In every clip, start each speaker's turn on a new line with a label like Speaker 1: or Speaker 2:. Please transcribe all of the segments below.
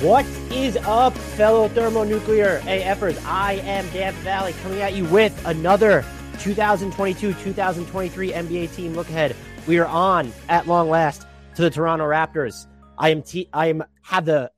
Speaker 1: What is up, fellow thermonuclear AFers? I am Dan Favale coming at you with another 2022 2023 NBA team look ahead. We are on at long last to the Toronto Raptors. I am t- I am have the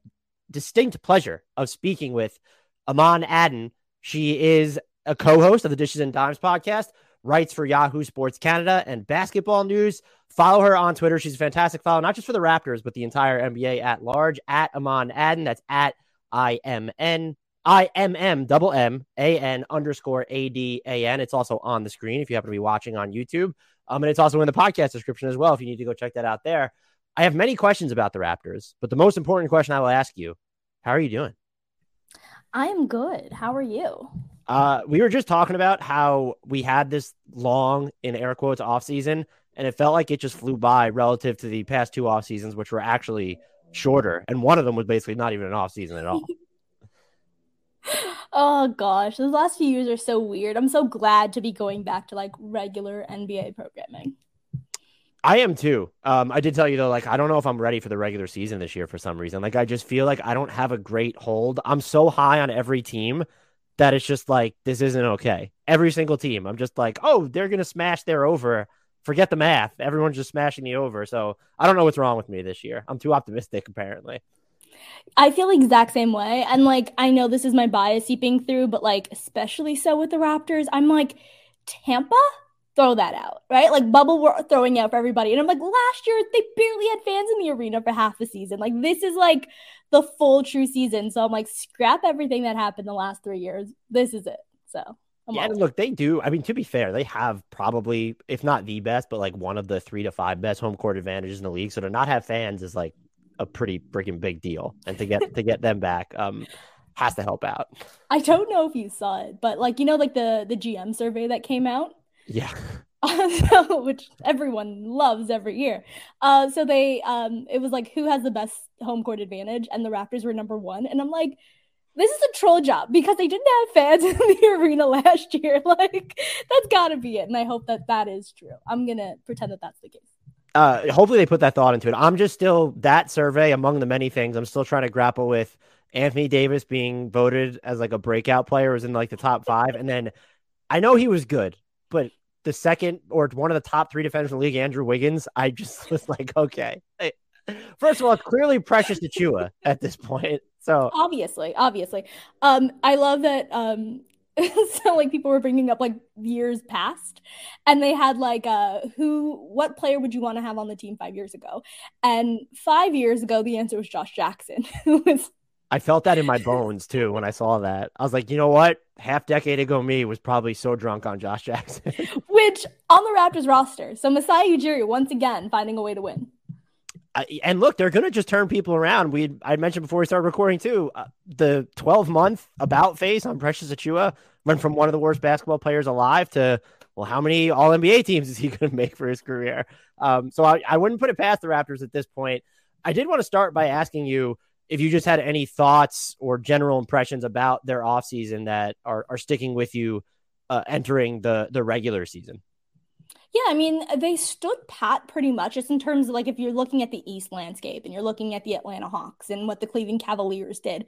Speaker 1: distinct pleasure of speaking with Aman Adden. She is a co-host of the Dishes and Dimes podcast, writes for Yahoo Sports Canada and Basketball News. Follow her on Twitter. She's a fantastic follow, not just for the Raptors, but the entire NBA at large. At Amon Adden. That's at I M N I M M double M A N underscore A D A N. It's also on the screen if you happen to be watching on YouTube. Um, and it's also in the podcast description as well if you need to go check that out there. I have many questions about the Raptors, but the most important question I will ask you how are you doing?
Speaker 2: I'm good. How are you?
Speaker 1: Uh, we were just talking about how we had this long, in air quotes, off season, and it felt like it just flew by relative to the past two off seasons, which were actually shorter. And one of them was basically not even an off season at all.
Speaker 2: oh gosh, those last few years are so weird. I'm so glad to be going back to like regular NBA programming.
Speaker 1: I am too. Um, I did tell you though, like I don't know if I'm ready for the regular season this year for some reason. Like I just feel like I don't have a great hold. I'm so high on every team that it's just like this isn't okay. Every single team, I'm just like, oh, they're gonna smash their over. Forget the math. Everyone's just smashing the over. So I don't know what's wrong with me this year. I'm too optimistic, apparently.
Speaker 2: I feel exact same way. And like I know this is my bias seeping through, but like especially so with the Raptors, I'm like Tampa throw that out, right? Like bubble we're throwing out for everybody. And I'm like, last year they barely had fans in the arena for half the season. Like this is like the full true season. So I'm like, scrap everything that happened the last three years. This is it. So
Speaker 1: I'm yeah, and look, they do. I mean, to be fair, they have probably, if not the best, but like one of the three to five best home court advantages in the league. So to not have fans is like a pretty freaking big deal. And to get to get them back, um, has to help out.
Speaker 2: I don't know if you saw it, but like you know, like the the GM survey that came out.
Speaker 1: Yeah.
Speaker 2: which everyone loves every year. Uh, so they, um, it was like who has the best home court advantage, and the Raptors were number one. And I'm like, this is a troll job because they didn't have fans in the arena last year. Like, that's got to be it. And I hope that that is true. I'm gonna pretend that that's the case.
Speaker 1: Uh, hopefully they put that thought into it. I'm just still that survey among the many things. I'm still trying to grapple with Anthony Davis being voted as like a breakout player, was in like the top five, and then I know he was good, but the second or one of the top three defenders in the league, Andrew Wiggins, I just was like, okay. First of all, it's clearly Precious Achiuwa at this point. So
Speaker 2: obviously, obviously, um, I love that. Um, so like people were bringing up like years past, and they had like, uh, who, what player would you want to have on the team five years ago? And five years ago, the answer was Josh Jackson, who was
Speaker 1: I felt that in my bones too when I saw that. I was like, you know what? Half decade ago, me was probably so drunk on Josh Jackson.
Speaker 2: Which on the Raptors roster, so Masai Ujiri once again finding a way to win.
Speaker 1: Uh, and look, they're going to just turn people around. We I mentioned before we started recording too. Uh, the 12 month about face on Precious Achiuwa went from one of the worst basketball players alive to well, how many All NBA teams is he going to make for his career? Um, so I, I wouldn't put it past the Raptors at this point. I did want to start by asking you if you just had any thoughts or general impressions about their offseason that are, are sticking with you uh, entering the the regular season.
Speaker 2: Yeah, I mean, they stood pat pretty much just in terms of like if you're looking at the East landscape and you're looking at the Atlanta Hawks and what the Cleveland Cavaliers did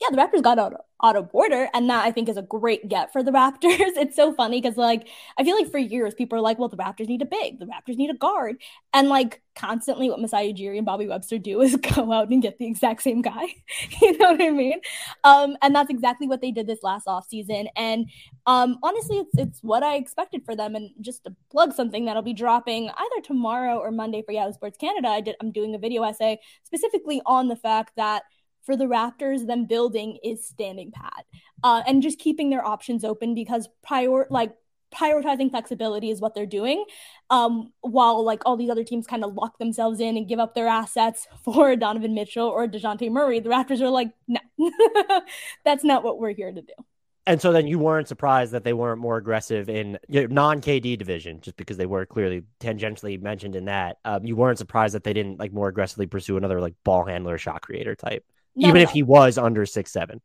Speaker 2: yeah, the Raptors got out Otto Porter, and that I think is a great get for the Raptors. it's so funny because like I feel like for years people are like, well, the Raptors need a big, the Raptors need a guard, and like constantly what Masai Ujiri and Bobby Webster do is go out and get the exact same guy. you know what I mean? Um, and that's exactly what they did this last off season. And um, honestly, it's it's what I expected for them. And just to plug something that'll be dropping either tomorrow or Monday for Yahoo Sports Canada, I did I'm doing a video essay specifically on the fact that for the Raptors, them building is standing pat uh, and just keeping their options open because prior like prioritizing flexibility is what they're doing. Um, while like all these other teams kind of lock themselves in and give up their assets for Donovan Mitchell or Dejounte Murray, the Raptors are like, no, that's not what we're here to do.
Speaker 1: And so then you weren't surprised that they weren't more aggressive in you know, non KD division, just because they were clearly tangentially mentioned in that. Um, you weren't surprised that they didn't like more aggressively pursue another like ball handler, shot creator type. Not even if all. he was under six seven.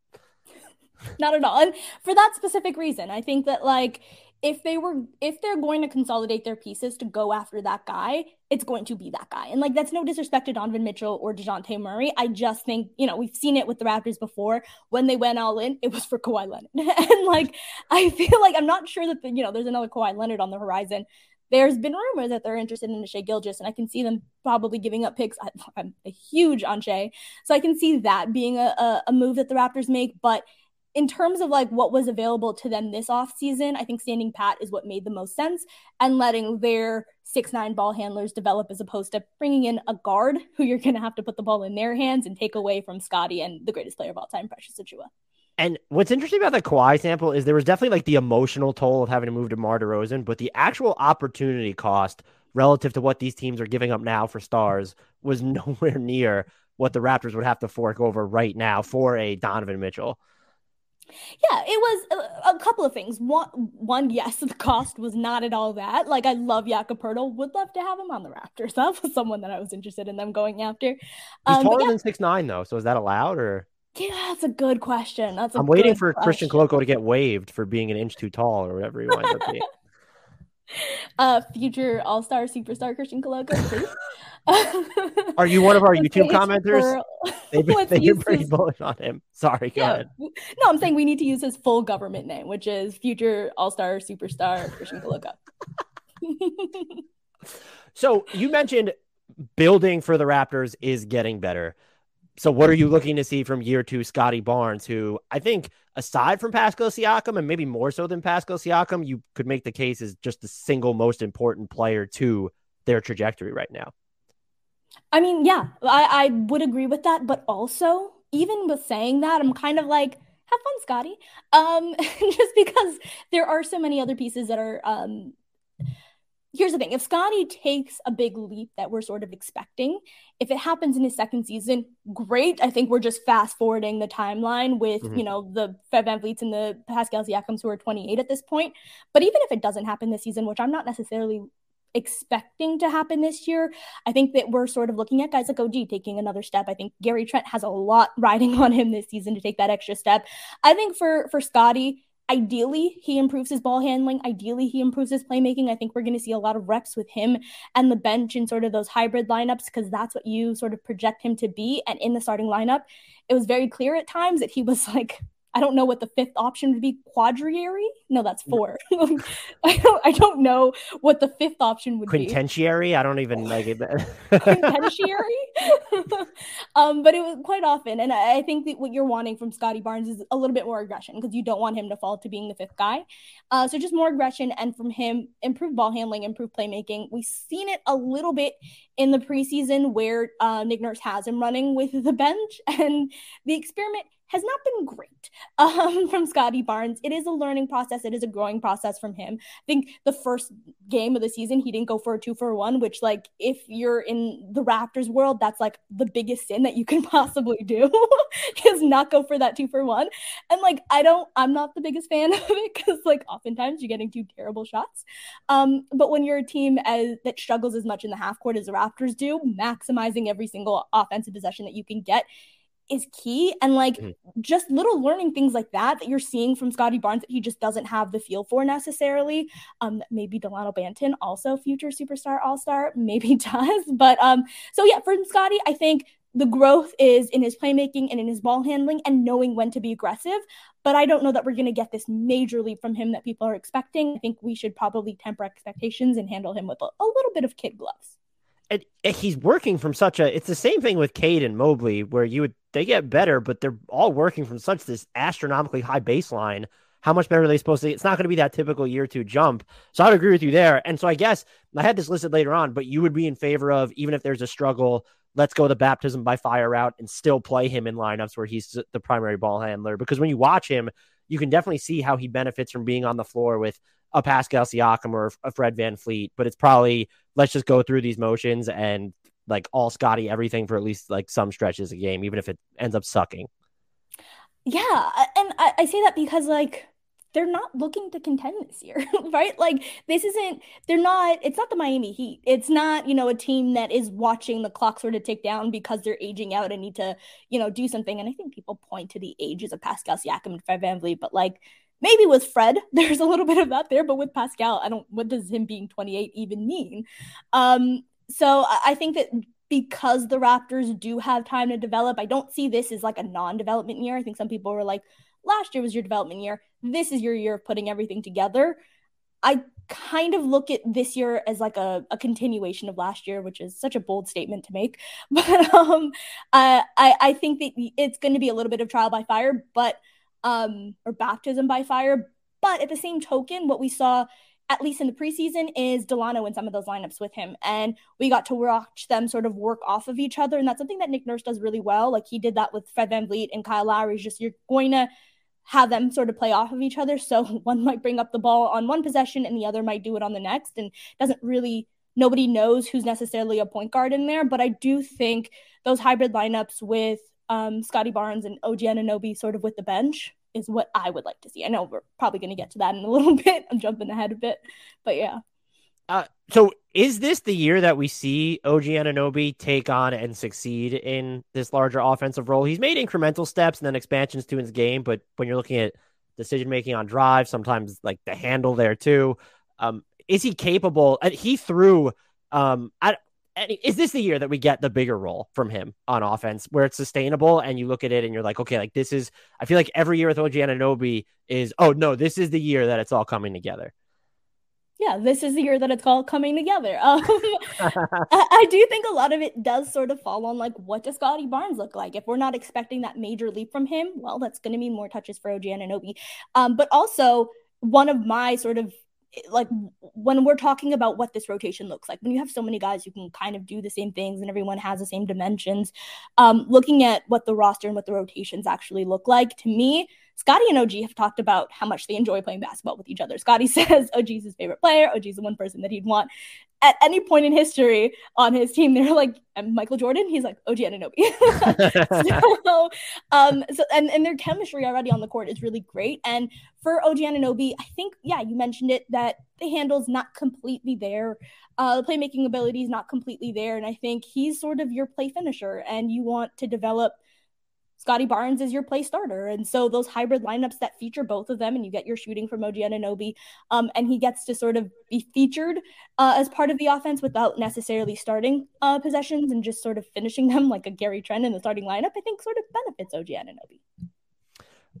Speaker 2: Not at all. And for that specific reason, I think that like if they were if they're going to consolidate their pieces to go after that guy, it's going to be that guy. And like that's no disrespect to Donovan Mitchell or DeJounte Murray. I just think, you know, we've seen it with the Raptors before. When they went all in, it was for Kawhi Leonard. and like I feel like I'm not sure that the, you know, there's another Kawhi Leonard on the horizon. There's been rumors that they're interested in Shai Gilgeous, and I can see them probably giving up picks. I, am a huge on Shai, so I can see that being a, a, a move that the Raptors make. But in terms of like what was available to them this offseason, I think standing pat is what made the most sense and letting their six nine ball handlers develop as opposed to bringing in a guard who you're going to have to put the ball in their hands and take away from Scottie and the greatest player of all time, Precious Achiuwa.
Speaker 1: And what's interesting about the Kawhi sample is there was definitely like the emotional toll of having to move DeMar DeRozan, but the actual opportunity cost relative to what these teams are giving up now for stars was nowhere near what the Raptors would have to fork over right now for a Donovan Mitchell.
Speaker 2: Yeah, it was a, a, couple of things. One, one, yes, the cost was not at all that. Like, I love Jakob Poeltl. Would love to have him on the Raptors. That was someone that I was interested in them going after.
Speaker 1: Um, He's taller yeah. than six nine, though. So is that allowed, or?
Speaker 2: Yeah, that's a good question. That's
Speaker 1: I'm waiting for question. Christian Koloko to get waived for being an inch too tall or whatever he winds up being.
Speaker 2: uh, future All Star superstar Christian Koloko.
Speaker 1: Are you one of our YouTube commenters? They've been, they've been pretty his... bullish on him. Sorry, go yeah. ahead. No,
Speaker 2: I'm saying we need to use his full government name, which is future All Star superstar Christian Koloko.
Speaker 1: so you mentioned building for the Raptors is getting better. So, what are you looking to see from year two, Scottie Barnes, who I think, aside from Pascal Siakam, and maybe more so than Pascal Siakam, you could make the case is just the single most important player to their trajectory right now?
Speaker 2: I mean, yeah, I, I would agree with that. But also, even with saying that, I'm kind of like, have fun, Scottie. Um, just because there are so many other pieces that are um here's the thing if Scottie takes a big leap that we're sort of expecting, if it happens in his second season, great. I think we're just fast forwarding the timeline with, mm-hmm. you know, the Fred VanVleets and the Pascal Siakams who are 28 at this point. But even if it doesn't happen this season, which I'm not necessarily expecting to happen this year, I think that we're sort of looking at guys like OG taking another step. I think Gary Trent has a lot riding on him this season to take that extra step. I think for for Scottie, Ideally, he improves his ball handling. Ideally, he improves his playmaking. I think we're going to see a lot of reps with him and the bench in sort of those hybrid lineups because that's what you sort of project him to be. And in the starting lineup, it was very clear at times that he was like I don't know what the fifth option would be. Quadriary? No, that's four. I don't. I don't know what the fifth option would
Speaker 1: Quintentiary? be. Quintentiary? I don't even like it.
Speaker 2: Quintentiary. um, but it was quite often, and I, I think that what you're wanting from Scottie Barnes is a little bit more aggression because you don't want him to fall to being the fifth guy. Uh, so just more aggression, and from him, improved ball handling, improved playmaking. We've seen it a little bit in the preseason where uh, Nick Nurse has him running with the bench, and the experiment has not been great um, from Scottie Barnes. It is a learning process. It is a growing process from him. I think the first game of the season, he didn't go for a two for one, which, like, if you're in the Raptors world, that's like the biggest sin that you can possibly do is not go for that two for one. And like, I don't, I'm not the biggest fan of it because, like, oftentimes you're getting two terrible shots. Um, but when you're a team as that struggles as much in the half court as the Raptors do, maximizing every single offensive possession that you can get is key. And like mm-hmm. just little learning things like that that you're seeing from Scottie Barnes that he just doesn't have the feel for necessarily. Um, maybe Delano Banton, also future superstar all star, maybe does. But um, so yeah, for Scottie, I think the growth is in his playmaking and in his ball handling and knowing when to be aggressive. But I don't know that we're going to get this major leap from him that people are expecting. I think we should probably temper expectations and handle him with a, a little bit of kid gloves
Speaker 1: and he's working from such a it's the same thing with Cade and Mobley where you would they get better but they're all working from such this astronomically high baseline. How much better are they supposed to it's not going to be that typical year two jump. So i would agree with you there. And so i guess i had this listed later on but you would be in favor of even if there's a struggle let's go the baptism by fire route and still play him in lineups where he's the primary ball handler. Because when you watch him you can definitely see how he benefits from being on the floor with a Pascal Siakam or a Fred VanVleet, but it's probably let's just go through these motions and like all Scottie everything for at least like some stretches of game, even if it ends up sucking.
Speaker 2: Yeah, and I, I say that because like they're not looking to contend this year, right? Like this isn't they're not it's not the Miami Heat. It's not, you know, a team that is watching the clock sort of tick down because they're aging out and need to, you know, do something. And I think people point to the ages of Pascal Siakam and Fred VanVleet, but like Maybe with Fred, there's a little bit of that there, but with Pascal, I don't. What does him being 28 even mean? Um, so I think that because the Raptors do have time to develop, I don't see this as like a non-development year. I think some people were like, last year was your development year. This is your year of putting everything together. I kind of look at this year as like a, a continuation of last year, which is such a bold statement to make. But um, I, I think that it's going to be a little bit of trial by fire, but um, or baptism by fire. But at the same token, what we saw, at least in the preseason, is Delano in some of those lineups with him. And we got to watch them sort of work off of each other. And that's something that Nick Nurse does really well. Like he did that with Fred Van VanVleet and Kyle Lowry. Just you're going to have them sort of play off of each other. So one might bring up the ball on one possession and the other might do it on the next. And doesn't really, nobody knows who's necessarily a point guard in there. But I do think those hybrid lineups with um, Scottie Barnes and OG Anunoby sort of with the bench is what I would like to see. I know we're probably going to get to that in a little bit. I'm jumping ahead a bit, but yeah.
Speaker 1: Uh, so is this the year that we see OG Anunoby take on and succeed in this larger offensive role? He's made incremental steps and then expansions to his game, but when you're looking at decision making on drive, sometimes like the handle there too, um, is he capable? He threw um, I, is this the year that we get the bigger role from him on offense where it's sustainable and you look at it and you're like, okay, like this is, I feel like every year with OG Anunoby is, oh no, this is the year that it's all coming together.
Speaker 2: Yeah, this is the year that it's all coming together. Um, I, I, do think a lot of it does sort of fall on like, what does Scottie Barnes look like? If we're not expecting that major leap from him, well, that's going to mean more touches for OG Anunoby. Um, but also, one of my sort of like when we're talking about what this rotation looks like when you have so many guys who can kind of do the same things and everyone has the same dimensions um, looking at what the roster and what the rotations actually look like to me scotty and OG have talked about how much they enjoy playing basketball with each other. scotty says OG's his favorite player. OG's the one person that he'd want at any point in history on his team. They're like, Michael Jordan. He's like OG Anunoby. so, um, so and and their chemistry already on the court is really great. And for OG Anunoby, I think yeah, you mentioned it that the handle's not completely there. Uh, the playmaking ability is not completely there, and I think he's sort of your play finisher, and you want to develop Scottie Barnes is your play starter. And so those hybrid lineups that feature both of them, and you get your shooting from OG Anunoby, um, and he gets to sort of be featured uh, as part of the offense without necessarily starting uh, possessions and just sort of finishing them like a Gary Trent in the starting lineup, I think sort of benefits OG Anunoby.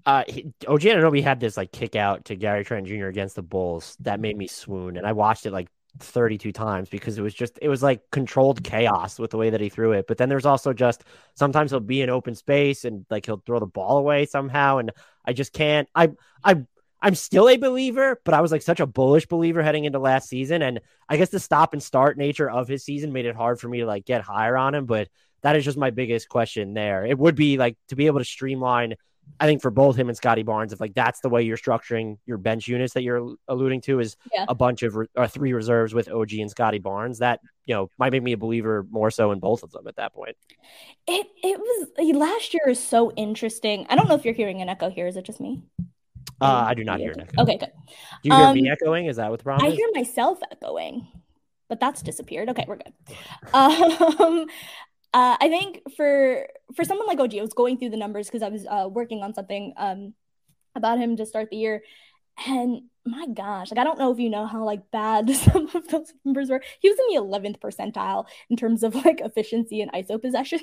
Speaker 1: Uh, he, OG Anunoby had this like kick out to Gary Trent Jr. against the Bulls that made me swoon, and I watched it like 32 times because it was just it was like controlled mm-hmm. chaos with the way that he threw it. But then there's also just sometimes he'll be in open space and like he'll throw the ball away somehow. And i just can't i i i'm still a believer but i was like such a bullish believer heading into last season. And i guess the stop and start nature of his season made it hard for me to like get higher on him but that is just my biggest question there. It would be like to be able to streamline I think for both him and Scottie Barnes, if like that's the way you're structuring your bench units that you're alluding to, is yeah. a bunch of re- or three reserves with OG and Scottie Barnes. That you know might make me a believer more so in both of them at that point.
Speaker 2: It it was last year is so interesting. I don't know if you're hearing an echo here. Is it just me?
Speaker 1: Uh, I do not hear an echo.
Speaker 2: Okay, good.
Speaker 1: Do you hear um, me echoing? Is that what the problem?
Speaker 2: I is? hear myself echoing, but that's disappeared. Okay, we're good. Um, uh, I think for for someone like OG, I was going through the numbers because I was uh, working on something um, about him to start the year, and my gosh, like I don't know if you know how like bad some of those numbers were. He was in the eleventh percentile in terms of like efficiency and ISO possessions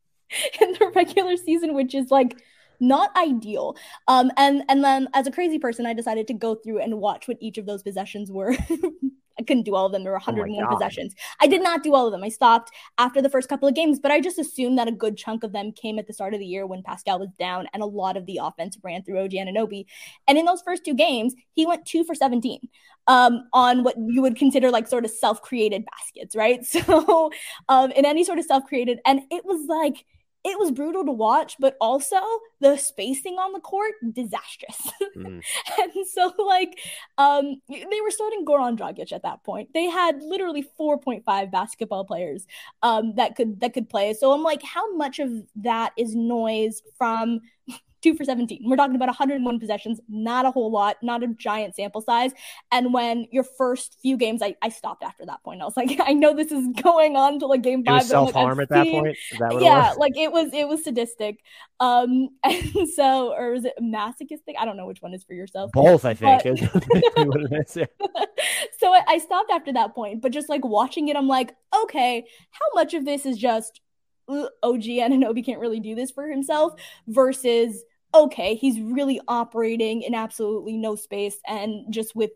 Speaker 2: in the regular season, which is like not ideal. Um, and and then as a crazy person, I decided to go through and watch what each of those possessions were I couldn't do all of them. There were 101 oh possessions. I did not do all of them. I stopped after the first couple of games, but I just assumed that a good chunk of them came at the start of the year when Pascal was down and a lot of the offense ran through OG Anunoby. And in those first two games, he went two for 17 um, on what you would consider like sort of self created baskets, right? So, um, in any sort of self created, and it was like, it was brutal to watch, but also the spacing on the court disastrous. Mm. and so, like, um, they were starting Goran Dragic at that point. They had literally 4.5 basketball players um, that could that could play. So I'm like, how much of that is noise from two for 17. We're talking about 101 possessions, not a whole lot, not a giant sample size. And when your first few games, I, I stopped after that point. I was like, I know this is going on to like game five.
Speaker 1: self harm
Speaker 2: like,
Speaker 1: at that point. That
Speaker 2: yeah, it like it was it was sadistic. Um, and so or is it masochistic? I don't know which one is for yourself.
Speaker 1: Both, I think. But...
Speaker 2: so I, I stopped after that point, but just like watching it, I'm like, okay, how much of this is just OG Anunoby can't really do this for himself versus okay, he's really operating in absolutely no space and just with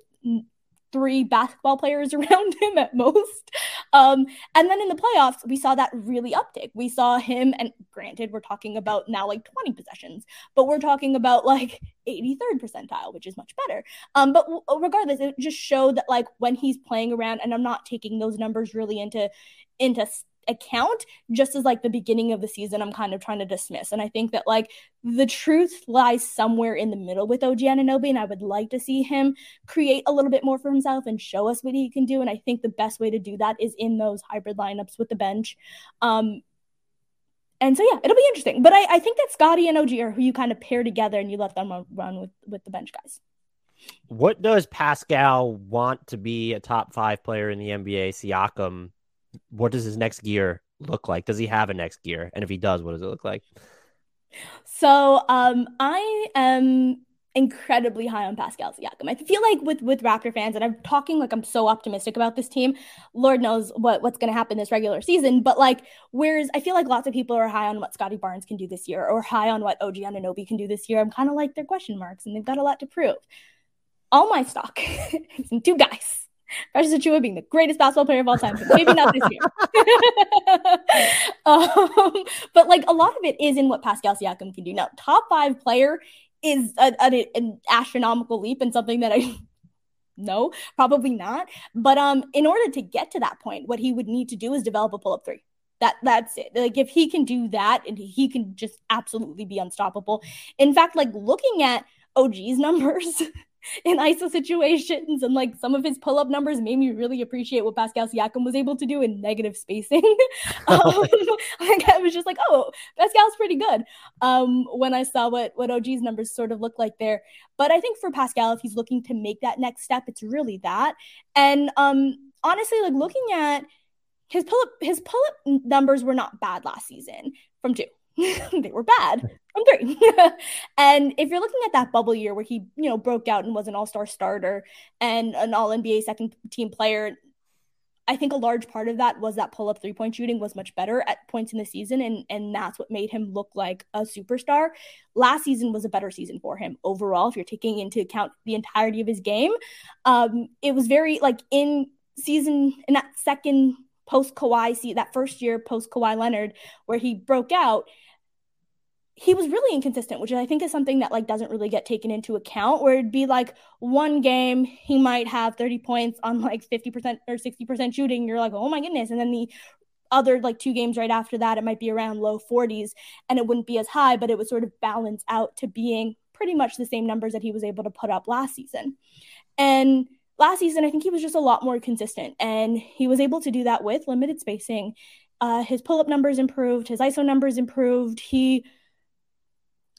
Speaker 2: three basketball players around him at most. Um, and then in the playoffs, we saw that really uptick. We saw him, and granted, we're talking about now like 20 possessions, but we're talking about like 83rd percentile, which is much better. Um, but w- regardless, it just showed that like when he's playing around, and I'm not taking those numbers really into into account just as like the beginning of the season I'm kind of trying to dismiss. And I think that like the truth lies somewhere in the middle with OG Anunoby, and I would like to see him create a little bit more for himself and show us what he can do. And I think the best way to do that is in those hybrid lineups with the bench. Um, and so yeah, it'll be interesting. But I, I think that Scottie and OG are who you kind of pair together and you let them run with with the bench guys.
Speaker 1: What does Pascal want to be a top five player in the NBA? Siakam what does his next gear look like? Does he have a next gear? And if he does, what does it look like?
Speaker 2: So um, I am incredibly high on Pascal Siakam. I feel like with with Raptor fans, and I'm talking like I'm so optimistic about this team. Lord knows what what's going to happen this regular season, but like, whereas I feel like lots of people are high on what Scottie Barnes can do this year, or high on what OG Anunoby can do this year. I'm kind of like they're question marks, and they've got a lot to prove. All my stock two guys. Precious Achiuwa being the greatest basketball player of all time, maybe not this year. um, but like a lot of it is in what Pascal Siakam can do. Now, top five player is a, a, an astronomical leap and something that I no, probably not. But um, in order to get to that point, what he would need to do is develop a pull up three. That that's it. Like if he can do that, and he can just absolutely be unstoppable. In fact, like looking at OG's numbers in ISO situations. And like some of his pull up numbers made me really appreciate what Pascal Siakam was able to do in negative spacing. um, like I was just like, oh, Pascal's pretty good. Um, when I saw what what OG's numbers sort of look like there. But I think for Pascal, if he's looking to make that next step, it's really that. And um, honestly, like looking at his pull up his pull up numbers were not bad last season from two. they were bad from three. and if you're looking at that bubble year where he, you know, broke out and was an all-star starter and an all NBA second team player, I think a large part of that was that pull-up three-point shooting was much better at points in the season, and and that's what made him look like a superstar. Last season was a better season for him overall. If you're taking into account the entirety of his game, um, it was very like in season in that second post Kawhi see that first year post Kawhi Leonard where he broke out he was really inconsistent, which I think is something that like doesn't really get taken into account. Where it'd be like one game he might have 30 points on like 50% or 60% shooting. You're like, oh my goodness. And then the other like two games right after that, it might be around low 40s and it wouldn't be as high, but it would sort of balance out to being pretty much the same numbers that he was able to put up last season. And last season, I think he was just a lot more consistent and he was able to do that with limited spacing. Uh, his pull up numbers improved, his ISO numbers improved. He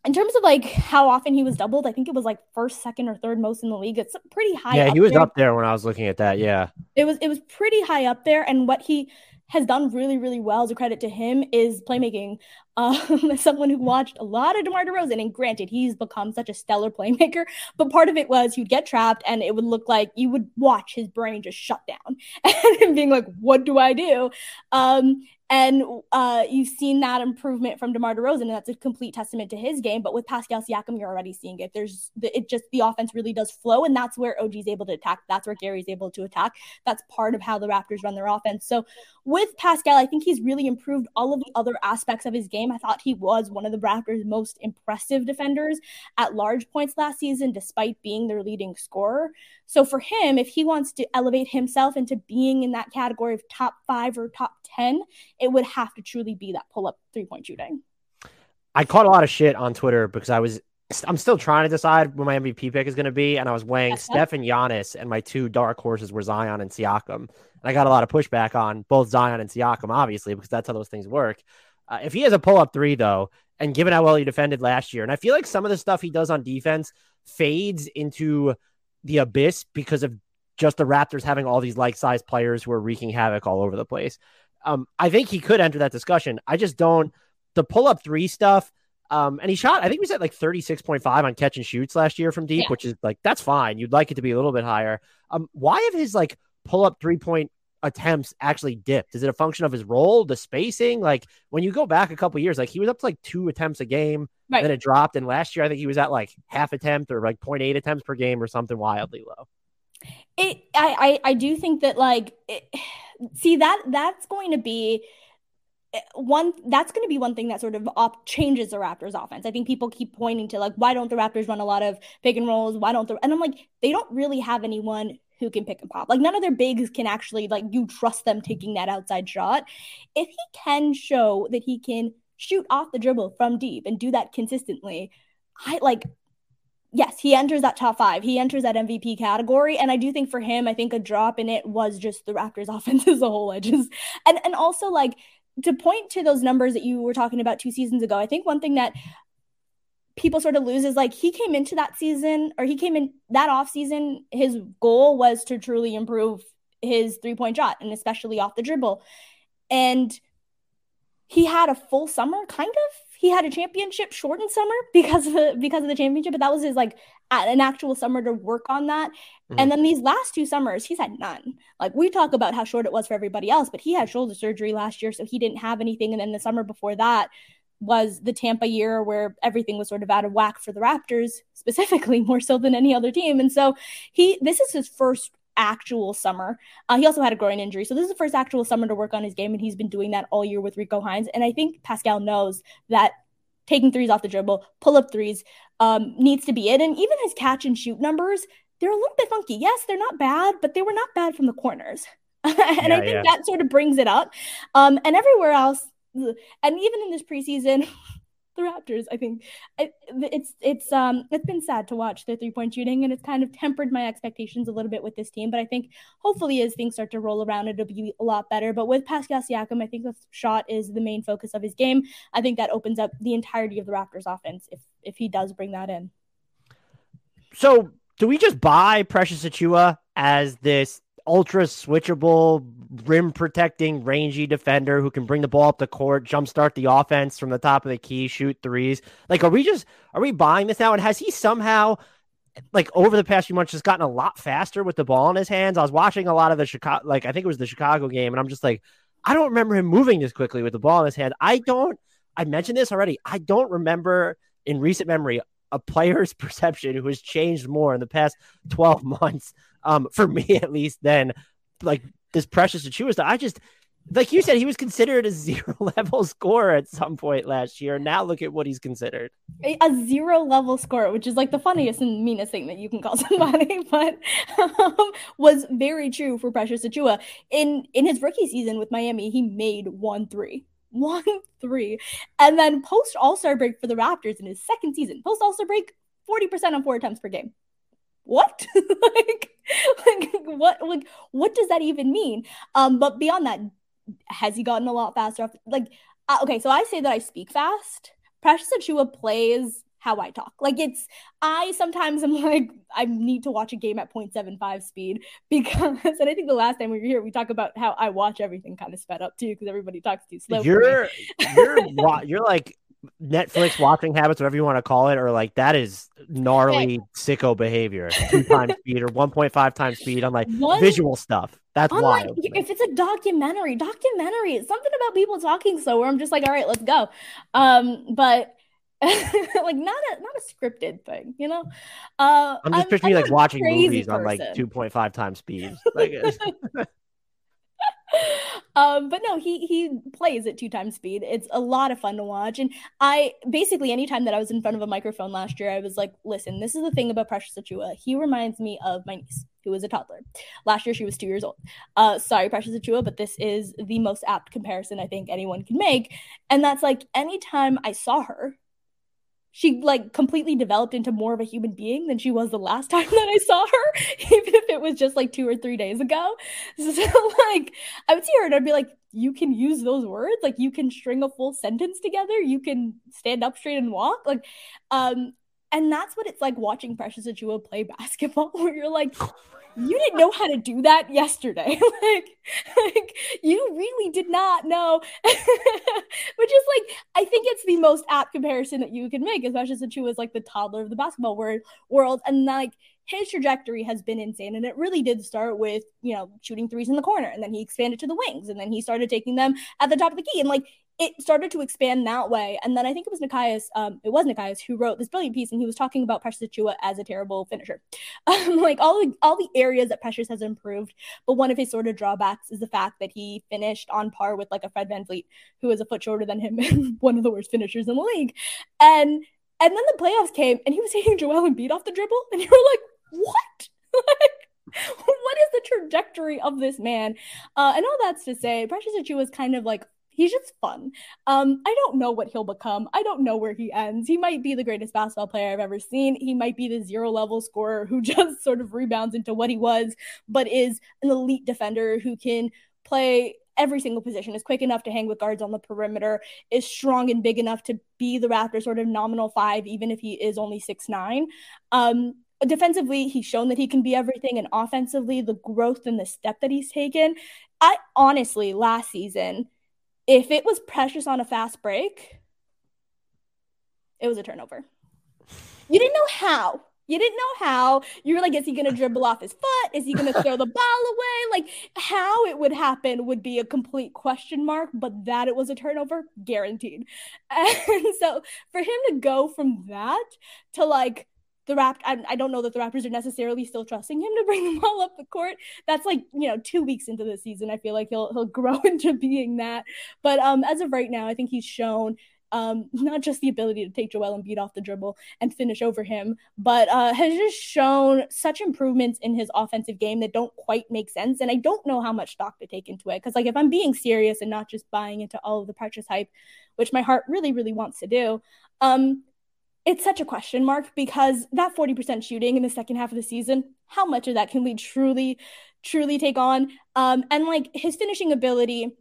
Speaker 2: in terms of like how often he was doubled, I think it was like first, second, or third most in the league. It's pretty high.
Speaker 1: Yeah, he was
Speaker 2: there.
Speaker 1: up there when I was looking at that. Yeah,
Speaker 2: it was it was pretty high up there. And what he has done really, really well as a credit to him is playmaking. Um, as someone who watched a lot of DeMar DeRozan, and granted, he's become such a stellar playmaker, but part of it was he'd get trapped and it would look like you would watch his brain just shut down and being like, what do I do? Um, and uh, you've seen that improvement from DeMar DeRozan, and that's a complete testament to his game. But with Pascal Siakam, you're already seeing it. There's the, it just the offense really does flow, and that's where OG's able to attack. That's where Gary's able to attack. That's part of how the Raptors run their offense. So with Pascal, I think he's really improved all of the other aspects of his game. I thought he was one of the Raptors' most impressive defenders at large points last season, despite being their leading scorer. So for him, if he wants to elevate himself into being in that category of top five or top 10, it would have to truly be that pull up three point shooting.
Speaker 1: I caught a lot of shit on Twitter because I was I'm still trying to decide what my MVP pick is going to be, and I was weighing uh Steph and Giannis, and my two dark horses were Zion and Siakam. And I got a lot of pushback on both Zion and Siakam, obviously, because that's how those things work. Uh, if he has a pull up three, though, and given how well he defended last year. And I feel like some of the stuff he does on defense fades into the abyss because of just the Raptors having all these like sized players who are wreaking havoc all over the place. Um, I think he could enter that discussion. I just don't. The pull up three stuff, um, and he shot, I think we said like 36.5 on catch and shoots last year from deep, yeah. which is like, that's fine. You'd like it to be a little bit higher. Um, why have his like pull up three point attempts actually dipped? Is it a function of his role, the spacing? Like when you go back a couple years, like he was up to like two attempts a game, right. then it dropped. And last year, I think he was at like half attempt or like 0.8 attempts per game or something wildly low.
Speaker 2: It, I, I, I do think that like, it, see that that's going to be eh, one that's going to be one thing that sort of op- changes the Raptors offense. I think people keep pointing to like why don't the Raptors run a lot of pick and rolls? Why don't the and I'm like they don't really have anyone who can pick and pop. Like none of their bigs can actually like you trust them taking that outside shot. If he can show that he can shoot off the dribble from deep and do that consistently, I like yes, he enters that top five. He enters that MVP category. And I do think for him, I think a drop in it was just the Raptors offense as a whole. I just and and also like to point to those numbers that you were talking about two seasons ago, I think one thing that people sort of lose is like he came into that season or he came in that off season his goal was to truly improve his three point shot and especially off the dribble and he had a full summer kind of he had a championship shortened summer because of the, because of the championship but that was his like an actual summer to work on that mm-hmm. and then these last two summers he's had none like we talk about how short it was for everybody else but he had shoulder surgery last year so he didn't have anything and then the summer before that was the Tampa year where everything was sort of out of whack for the Raptors, specifically more so than any other team. And so he, this is his first actual summer. Uh, he also had a groin injury. So this is the first actual summer to work on his game. And he's been doing that all year with Rico Hines. And I think Pascal knows that taking threes off the dribble, pull up threes um, needs to be it. And even his catch and shoot numbers, they're a little bit funky. Yes, they're not bad, but they were not bad from the corners. and yeah, I think yeah. that sort of brings it up. Um, and everywhere else, and even in this preseason, the Raptors, I think it's it's um it's been sad to watch their three point shooting, and it's kind of tempered my expectations a little bit with this team. But I think hopefully as things start to roll around, it'll be a lot better. But with Pascal Siakam, I think the shot is the main focus of his game. I think that opens up the entirety of the Raptors offense if if he does bring that in.
Speaker 1: So do we just buy Precious Achiuwa as this ultra switchable, rim protecting, rangy defender who can bring the ball up the court, jumpstart the offense from the top of the key, shoot threes. Like, are we just are we buying this now? And has he somehow like over the past few months just gotten a lot faster with the ball in his hands? I was watching a lot of the Chicago, like I think it was the Chicago game, and I'm just like, I don't remember him moving this quickly with the ball in his hand. I don't. I mentioned this already. I don't remember in recent memory a player's perception who has changed more in the past 12 months um, for me at least, than like this Precious Achiuwa. I just like you said, he was considered a zero level scorer at some point last year. Now look at what he's considered.
Speaker 2: A, zero level scorer, which is like the funniest and meanest thing that you can call somebody, but um, was very true for Precious Achiuwa. In in his rookie season with Miami, he made one three. One three. And then post All Star break for the Raptors in his second season, post All Star break, 40% on four attempts per game what? Like like what like what does that even mean? Um but beyond that has he gotten a lot faster off like uh, okay so i say that i speak fast. Precious achiuwa plays how i talk. Like it's i sometimes i'm like i need to watch a game at 0.75 speed because and i think the last time we were here we talk about how i watch everything kind of sped up too because everybody talks too slow
Speaker 1: you're you're you're like Netflix watching habits, whatever you want to call it, or like that is gnarly sicko behavior. Two times speed or one point five times speed on like One, visual stuff. That's why.
Speaker 2: if it's a documentary, documentary, something about people talking slow where I'm just like, all right, let's go. Um, but like not a not a scripted thing, you know.
Speaker 1: Uh, I'm just I'm, picturing I'm like watching movies person. on like two point five times speed. Like,
Speaker 2: um, but no, he he plays at two times speed. It's a lot of fun to watch. And I basically anytime that I was in front of a microphone last year, I was like, listen, this is the thing about Precious Achiuwa. He reminds me of my niece, who was a toddler. Last year she was two years old. Uh, sorry, Precious Achiuwa, but this is the most apt comparison I think anyone can make. And that's like anytime I saw her, she like completely developed into more of a human being than she was the last time that I saw her, even if it was just like two or three days ago. So like I would see her and I'd be like, you can use those words, like you can string a full sentence together, you can stand up straight and walk. Like um and that's what it's like watching Precious Achiuwa play basketball, where you're like, you didn't know how to do that yesterday. like, like you really did not know. Which is like, I think it's the most apt comparison that you can make, especially since she was like the toddler of the basketball word, world. And like his trajectory has been insane. And it really did start with, you know, shooting threes in the corner. And then he expanded to the wings. And then he started taking them at the top of the key. And like it started to expand that way. And then I think it was Nekias, um, it was Nekias who wrote this brilliant piece, and he was talking about Precious Achiuwa as a terrible finisher. Um, like all the all the areas that Precious has improved, but one of his sort of drawbacks is the fact that he finished on par with like a Fred Van VanVleet, who is a foot shorter than him and one of the worst finishers in the league. And and then the playoffs came, and he was hitting Joel Embiid off the dribble, and you were like, what? like, what is the trajectory of this man? Uh, and all that's to say, Precious Achiuwa is kind of like he's just fun. Um, I don't know what he'll become. I don't know where he ends. He might be the greatest basketball player I've ever seen. He might be the zero level scorer who just sort of rebounds into what he was, but is an elite defender who can play every single position, is quick enough to hang with guards on the perimeter, is strong and big enough to be the Raptors sort of nominal five, even if he is only six nine. Um, defensively, he's shown that he can be everything, and offensively, the growth and the step that he's taken. I honestly, last season, if it was precious on a fast break, it was a turnover. You didn't know how. You didn't know how. You were like, is he going to dribble off his foot? Is he going to throw the ball away? Like, how it would happen would be a complete question mark, but that it was a turnover, guaranteed. And so for him to go from that to like, the Rapt I, I, don't know that the Raptors are necessarily still trusting him to bring them all up the court. That's like, you know, two weeks into the season. I feel like he'll he'll grow into being that. But um as of right now, I think he's shown um, not just the ability to take Joel Embiid off the dribble and finish over him, but uh, has just shown such improvements in his offensive game that don't quite make sense. And I don't know how much stock to take into it. Because, like, if I'm being serious and not just buying into all of the Precious hype, which my heart really, really wants to do, um, it's such a question mark because that 40% shooting in the second half of the season, how much of that can we truly, truly take on? Um, and like his finishing ability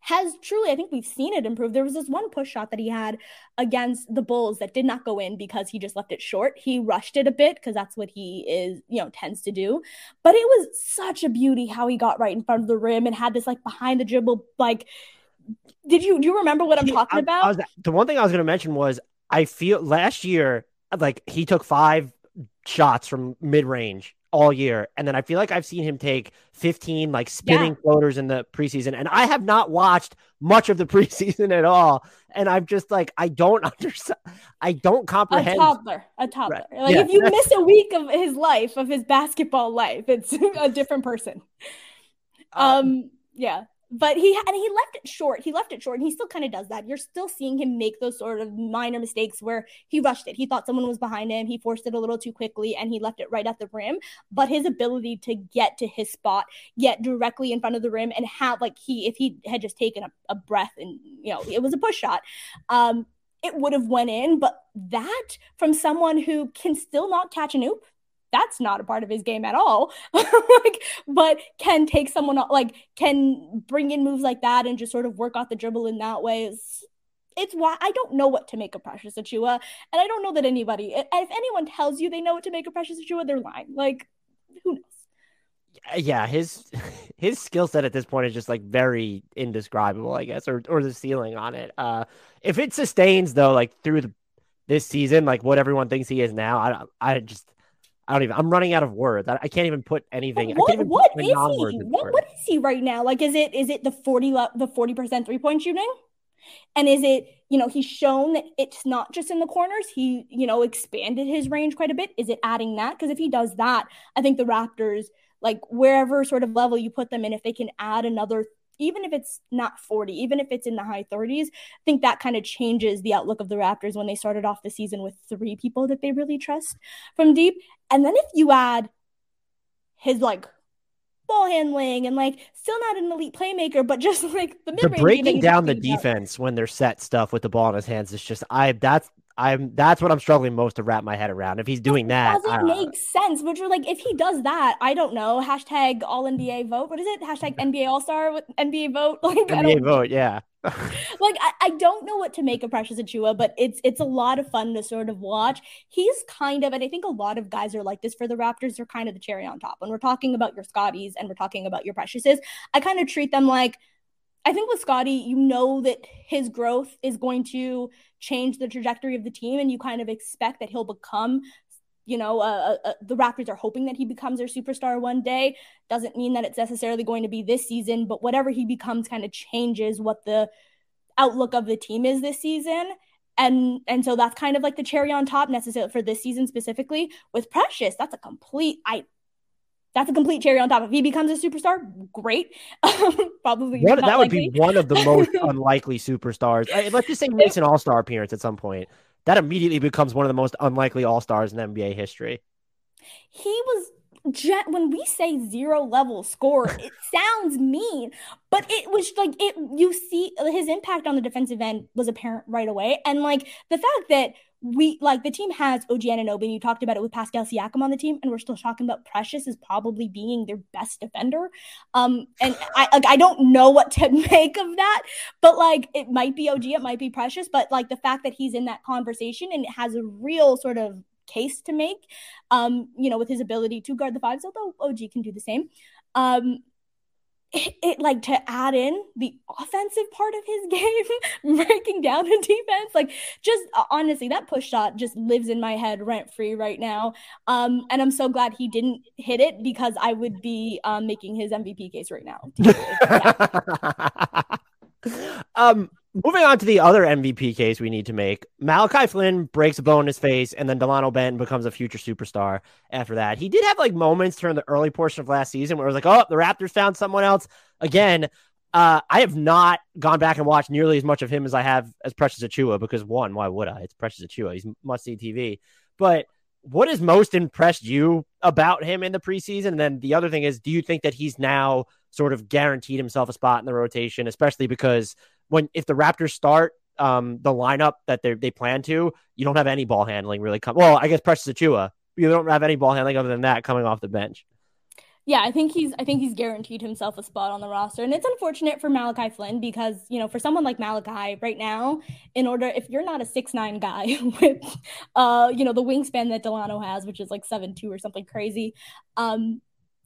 Speaker 2: has truly, I think we've seen it improve. There was this one push shot that he had against the Bulls that did not go in because he just left it short. He rushed it a bit because that's what he is, you know, tends to do. But it was such a beauty how he got right in front of the rim and had this like behind the dribble, like, did you do you remember what I'm talking I, about?
Speaker 1: I was, the one thing I was going to mention was I feel last year, like he took five shots from mid range all year. And then I feel like I've seen him take 15 like spinning yeah. floaters in the preseason. And I have not watched much of the preseason at all. And I'm just like, I don't understand. I don't comprehend.
Speaker 2: A toddler, a toddler. Right. Like yeah, if you miss a week of his life, of his basketball life, it's a different person. Um, um yeah but he and he left it short. He left it short, and he still kind of does that. You're still seeing him make those sort of minor mistakes where he rushed it. He thought someone was behind him. He forced it a little too quickly, and he left it right at the rim. But his ability to get to his spot, get directly in front of the rim, and have like he, if he had just taken a, a breath and you know it was a push shot, um, it would have went in. But that from someone who can still not catch an oop that's not a part of his game at all. like, but can take someone like can bring in moves like that and just sort of work off the dribble in that way. It's, it's why I don't know what to make of Precious Achiuwa, and I don't know that anybody. If anyone tells you they know what to make of Precious Achiuwa, they're lying. Like, who knows?
Speaker 1: Yeah, his his skill set at this point is just like very indescribable, I guess, or or the ceiling on it. Uh, if it sustains though, like through the this season, like what everyone thinks he is now, I I just I don't even. I'm running out of words. I, I can't even put anything.
Speaker 2: What,
Speaker 1: what
Speaker 2: is he? What, what is he right now? Like, is it is it the forty the forty percent three point shooting? And is it you know he's shown that it's not just in the corners. He you know expanded his range quite a bit. Is it adding that? Because if he does that, I think the Raptors like wherever sort of level you put them in, if they can add another even if it's not 40, even if it's in the high 30s, I think that kind of changes the outlook of the Raptors when they started off the season with three people that they really trust from deep. And then if you add his like ball handling and like still not an elite playmaker, but just like the
Speaker 1: mid breaking down the defense when they're set stuff with the ball in his hands is just I that's I'm that's what I'm struggling most to wrap my head around. If he's doing that,
Speaker 2: doesn't make sense. But you're like, if he does that, I don't know. Hashtag All NBA vote. What is it? Hashtag NBA All Star with NBA vote. Like
Speaker 1: NBA vote. Yeah.
Speaker 2: like I, I don't know what to make of Precious Achiuwa, but it's it's a lot of fun to sort of watch. He's kind of, and I think a lot of guys are like this for the Raptors. They're kind of the cherry on top. When we're talking about your Scotties and we're talking about your Preciouses, I kind of treat them like I think with Scottie, you know that his growth is going to change the trajectory of the team, and you kind of expect that he'll become, you know, uh, uh, the Raptors are hoping that he becomes their superstar one day. Doesn't mean that it's necessarily going to be this season, but whatever he becomes kind of changes what the outlook of the team is this season. And and so that's kind of like the cherry on top necessary for this season specifically. With Precious, that's a complete I that's a complete cherry on top. If he becomes a superstar, great. Um, probably
Speaker 1: one, that would be one of the most unlikely superstars. let's just say makes an All Star appearance at some point. That immediately becomes one of the most unlikely All Stars in NBA history.
Speaker 2: He was when we say zero level score, it sounds mean, but it was like it. You see, his impact on the defensive end was apparent right away, and like the fact that we like the team has OG Anunoby, and you talked about it with Pascal Siakam on the team, and we're still talking about Precious as probably being their best defender. Um, and I like I don't know what to make of that, but like it might be OG, it might be Precious, but like the fact that he's in that conversation and it has a real sort of case to make, um, you know, with his ability to guard the fives, although OG can do the same. Um, it, it, like to add in the offensive part of his game, breaking down the defense. Like just uh, honestly, that push shot just lives in my head rent free right now. Um, and I'm so glad he didn't hit it because I would be um, making his MVP case right now.
Speaker 1: um, moving on to the other MVP case we need to make. Malachi Flynn breaks a bone in his face, and then Delano Banton becomes a future superstar after that. He did have like moments during the early portion of last season where it was like, oh, the Raptors found someone else. Again, uh, I have not gone back and watched nearly as much of him as I have as Precious Achiuwa because one, why would I? It's Precious Achiuwa. He's must see TV. But what has most impressed you about him in the preseason? And then the other thing is, do you think that he's now sort of guaranteed himself a spot in the rotation, especially because when if the Raptors start um, the lineup that they they plan to, you don't have any ball handling really come. Well, I guess Precious Achiuwa, you don't have any ball handling other than that coming off the bench.
Speaker 2: Yeah, I think he's I think he's guaranteed himself a spot on the roster. And it's unfortunate for Malachi Flynn because, you know, for someone like Malachi right now, in order if you're not a six nine guy with uh, you know, the wingspan that Delano has, which is like seven two or something crazy, um,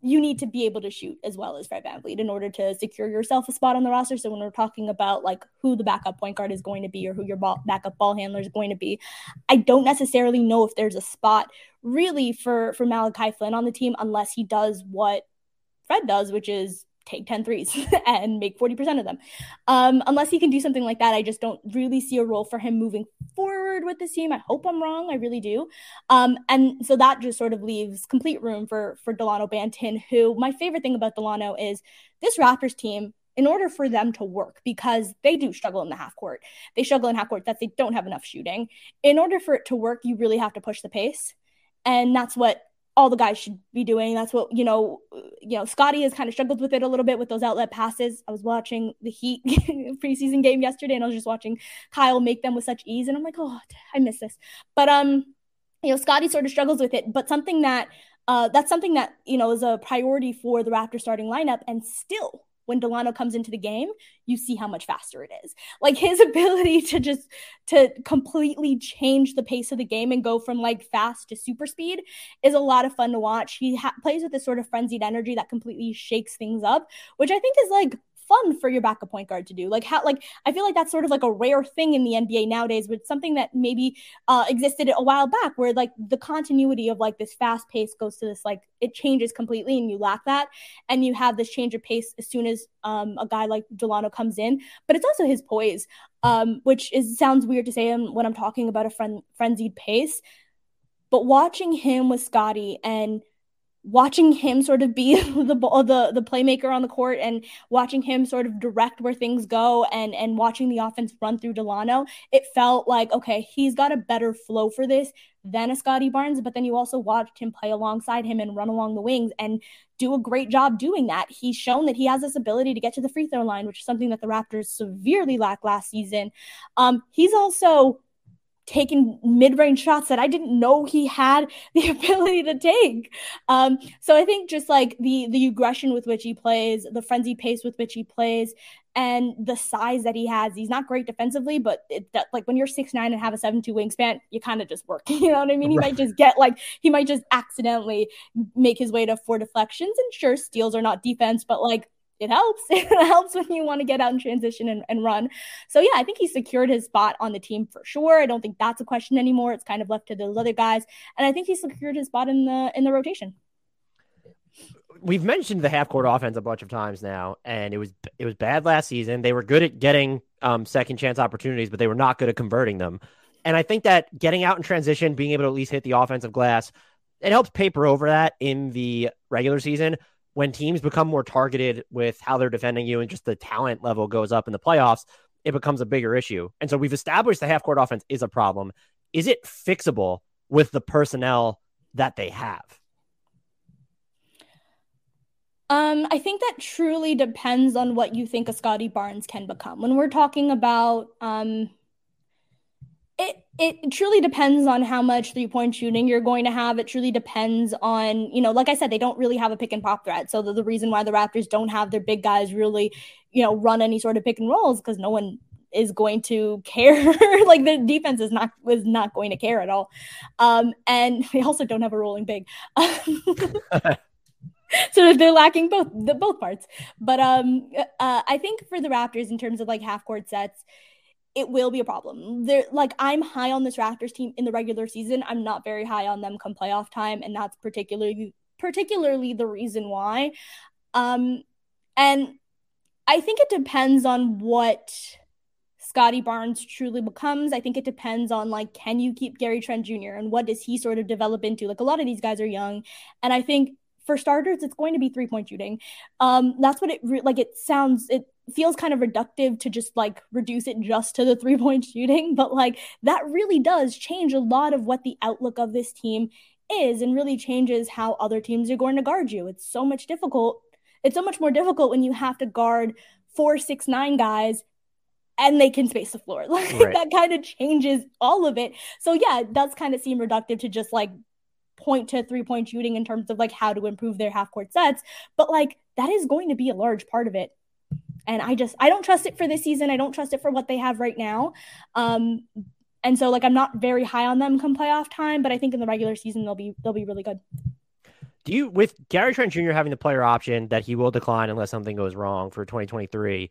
Speaker 2: you need to be able to shoot as well as Fred VanVleet in order to secure yourself a spot on the roster. So when we're talking about like who the backup point guard is going to be or who your ball, backup ball handler is going to be, I don't necessarily know if there's a spot really for for Malachi Flynn on the team unless he does what Fred does, which is take 10 threes and make 40% of them. Um, unless he can do something like that, I just don't really see a role for him moving forward with this team. I hope I'm wrong. I really do. Um, and so that just sort of leaves complete room for, for Delano Banton, who my favorite thing about Delano is this Raptors team in order for them to work because they do struggle in the half court. They struggle in half court that they don't have enough shooting. In order for it to work, you really have to push the pace. And that's what all the guys should be doing. That's what you know. You know, Scottie has kind of struggled with it a little bit with those outlet passes. I was watching the Heat preseason game yesterday, and I was just watching Kyle make them with such ease, and I'm like, oh, I miss this. But um, you know, Scottie sort of struggles with it. But something that uh, that's something that you know is a priority for the Raptor starting lineup, and still when Delano comes into the game, you see how much faster it is. Like his ability to just to completely change the pace of the game and go from like fast to super speed is a lot of fun to watch. He ha- plays with this sort of frenzied energy that completely shakes things up, which I think is like fun for your backup point guard to do. Like how like I feel like that's sort of like a rare thing in the NBA nowadays, but something that maybe uh, existed a while back where like the continuity of like this fast pace goes to this like it changes completely and you lack that and you have this change of pace as soon as um, a guy like Delano comes in, but it's also his poise, um, which is sounds weird to say when I'm talking about a fren- frenzied pace, but watching him with Scottie and watching him sort of be the the the playmaker on the court and watching him sort of direct where things go and and watching the offense run through Delano, it felt like okay, he's got a better flow for this than a Scottie Barnes. But then you also watched him play alongside him and run along the wings and do a great job doing that. He's shown that he has this ability to get to the free throw line, which is something that the Raptors severely lacked last season. Um, he's also taken mid-range shots that I didn't know he had the ability to take. Um, so I think just like the the aggression with which he plays, the frenzied pace with which he plays, and the size that he has, he's not great defensively, but it, that, like when you're six nine and have a seven two wingspan, you kind of just work. You know what I mean? He right. might just get like he might just accidentally make his way to four deflections, and sure, steals are not defense, but like it helps. it helps when you want to get out in transition and, and run. So yeah, I think he secured his spot on the team for sure. I don't think that's a question anymore. It's kind of left to those other guys. And I think he secured his spot in the in the rotation.
Speaker 1: We've mentioned the half court offense a bunch of times now, and it was it was bad last season. They were good at getting um, second chance opportunities, but they were not good at converting them. And I think that getting out in transition, being able to at least hit the offensive glass, it helps paper over that in the regular season when teams become more targeted with how they're defending you and just the talent level goes up in the playoffs, it becomes a bigger issue. And so we've established the half court offense is a problem. Is it fixable with the personnel that they have?
Speaker 2: Um, I think that truly depends on what you think a Scottie Barnes can become. When we're talking about um, it it truly depends on how much three point shooting you're going to have. It truly depends on, you know, like I said, they don't really have a pick and pop threat. So the, the reason why the Raptors don't have their big guys really, you know, run any sort of pick and rolls because no one is going to care. like the defense is not was not going to care at all. Um, and they also don't have a rolling big. so they're lacking both the both parts. But um, uh, I think for the Raptors in terms of like half court sets it will be a problem. They're like I'm high on this Raptors team in the regular season. I'm not very high on them come playoff time, and that's particularly particularly the reason why. Um, and I think it depends on what Scottie Barnes truly becomes. I think it depends on like can you keep Gary Trent Jr. and what does he sort of develop into? Like a lot of these guys are young, and I think for starters, it's going to be three point shooting. Um, that's what it re- like. It sounds it feels kind of reductive to just like reduce it just to the three point shooting, but like that really does change a lot of what the outlook of this team is and really changes how other teams are going to guard you. It's so much difficult. It's so much more difficult when you have to guard four, six, nine guys and they can space the floor. Like right. that kind of changes all of it. So yeah, it does kind of seem reductive to just like point to three point shooting in terms of like how to improve their half court sets. But like that is going to be a large part of it and I just I don't trust it for this season. I don't trust it for what they have right now. Um, and so like I'm not very high on them come playoff time, but I think in the regular season they'll be they'll be really good.
Speaker 1: Do you with Gary Trent Jr. having the player option that he will decline unless something goes wrong for 2023?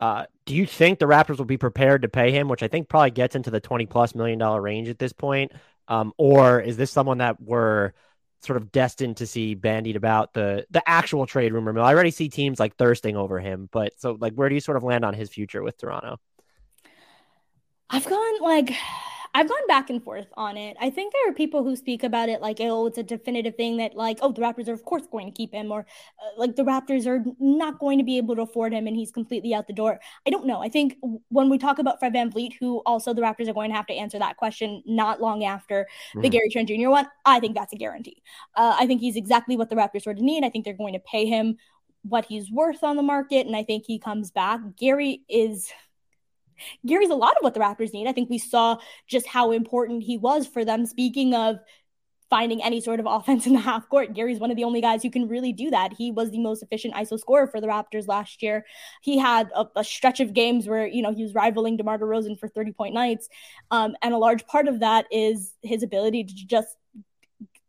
Speaker 1: Uh, do you think the Raptors will be prepared to pay him, which I think probably gets into the 20 plus million dollar range at this point? Um, or is this someone that we're sort of destined to see bandied about the the actual trade rumor mill. I already see teams like thirsting over him, but so like where do you sort of land on his future with Toronto?
Speaker 2: I've gone like I've gone back and forth on it. I think there are people who speak about it like, oh, it's a definitive thing that, like, oh, the Raptors are, of course, going to keep him, or uh, like the Raptors are not going to be able to afford him and he's completely out the door. I don't know. I think when we talk about Fred VanVleet, who also the Raptors are going to have to answer that question not long after mm-hmm. the Gary Trent Jr. one, I think that's a guarantee. Uh, I think he's exactly what the Raptors sort of need. I think they're going to pay him what he's worth on the market, and I think he comes back. Gary is Gary's a lot of what the Raptors need. I think we saw just how important he was for them. Speaking of finding any sort of offense in the half court, Gary's one of the only guys who can really do that. He was the most efficient ISO scorer for the Raptors last year. He had a, a stretch of games where, you know, he was rivaling DeMar DeRozan for 30 point nights. Um, and a large part of that is his ability to just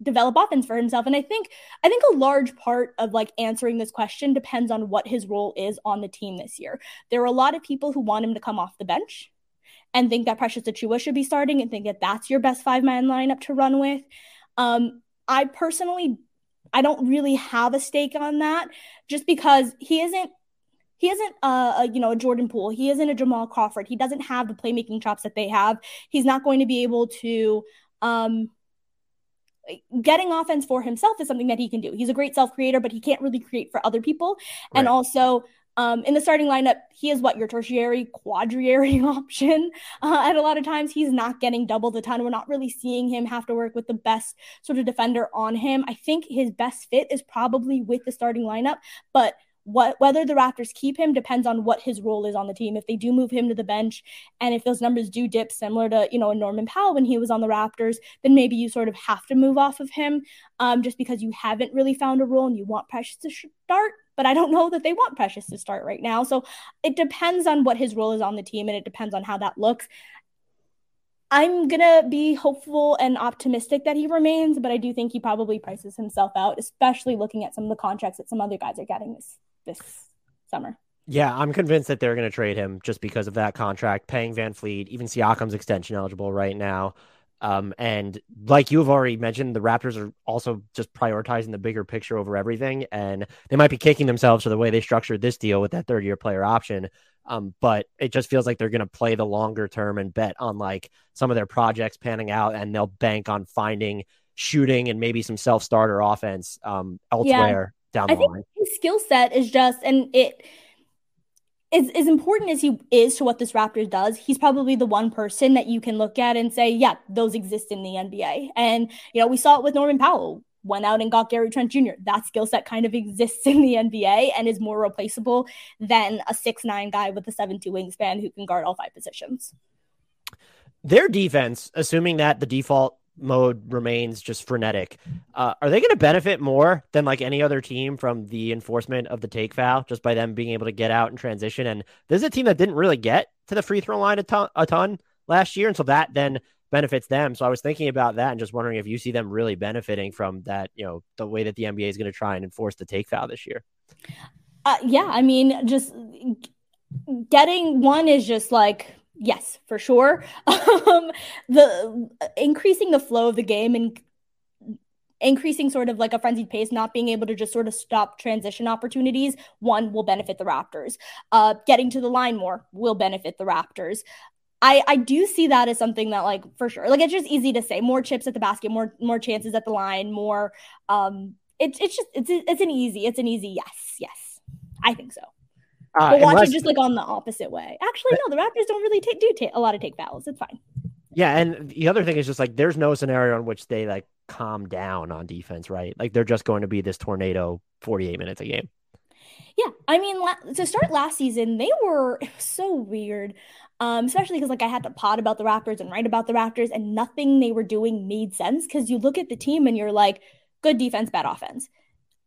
Speaker 2: develop offense for himself. And I think I think a large part of like answering this question depends on what his role is on the team this year. There are a lot of people who want him to come off the bench and think that Precious Achiuwa should be starting and think that that's your best five man lineup to run with. Um, I personally, I don't really have a stake on that, just because he isn't he isn't a, a, you know a Jordan Poole. He isn't a Jamal Crawford. He doesn't have the playmaking chops that they have. He's not going to be able to um, getting offense for himself is something that he can do. He's a great self creator, but he can't really create for other people. Right. And also, um, in the starting lineup, he is what your tertiary, quadriary option. Uh, and a lot of times, he's not getting double the ton. We're not really seeing him have to work with the best sort of defender on him. I think his best fit is probably with the starting lineup, but what whether the Raptors keep him depends on what his role is on the team. If they do move him to the bench, and if those numbers do dip, similar to you know Norman Powell when he was on the Raptors, then maybe you sort of have to move off of him, um, just because you haven't really found a role and you want Precious to start. But I don't know that they want Precious to start right now. So it depends on what his role is on the team, and it depends on how that looks. I'm gonna be hopeful and optimistic that he remains, but I do think he probably prices himself out, especially looking at some of the contracts that some other guys are getting this this summer.
Speaker 1: Yeah, I'm convinced that they're going to trade him just because of that contract, paying VanVleet, even Siakam's extension eligible right now. Um, and like you have already mentioned, the Raptors are also just prioritizing the bigger picture over everything, and they might be kicking themselves for the way they structured this deal with that third year player option. Um, but it just feels like they're going to play the longer term and bet on like some of their projects panning out, and they'll bank on finding shooting and maybe some self starter offense um, elsewhere. Down the
Speaker 2: I think
Speaker 1: line.
Speaker 2: His skill set is just, and it is as important as he is to what this Raptors does, he's probably the one person that you can look at and say, yeah, those exist in the NBA. And, you know, we saw it with Norman Powell went out and got Gary Trent Jr. That skill set kind of exists in the NBA and is more replaceable than a six nine guy with a seven two wingspan who can guard all five positions.
Speaker 1: Their defense, assuming that the default mode remains just frenetic, uh, are they going to benefit more than like any other team from the enforcement of the take foul just by them being able to get out and transition? And this is a team that didn't really get to the free throw line a ton, a ton last year, and so that then benefits them. So I was thinking about that and just wondering if you see them really benefiting from that, you know, the way that the NBA is going to try and enforce the take foul this year.
Speaker 2: Uh, yeah, I mean, just getting one is just like yes, for sure. Um, the increasing the flow of the game and increasing sort of like a frenzied pace, not being able to just sort of stop transition opportunities, one will benefit the Raptors. Uh, getting to the line more will benefit the Raptors. I I do see that as something that like for sure. Like it's just easy to say more chips at the basket, more more chances at the line, more um it's it's just it's it's an easy it's an easy yes yes I think so. Uh, but watch unless, it just like on the opposite way. Actually, no, the Raptors don't really take, do take a lot of take fouls. It's fine.
Speaker 1: Yeah, and the other thing is just like there's no scenario in which they like calm down on defense, right? Like they're just going to be this tornado 48 minutes a game.
Speaker 2: Yeah, I mean, la- to start last season, they were so weird. Um, especially because like I had to pod about the Raptors and write about the Raptors, and nothing they were doing made sense. Because you look at the team and you're like, good defense, bad offense.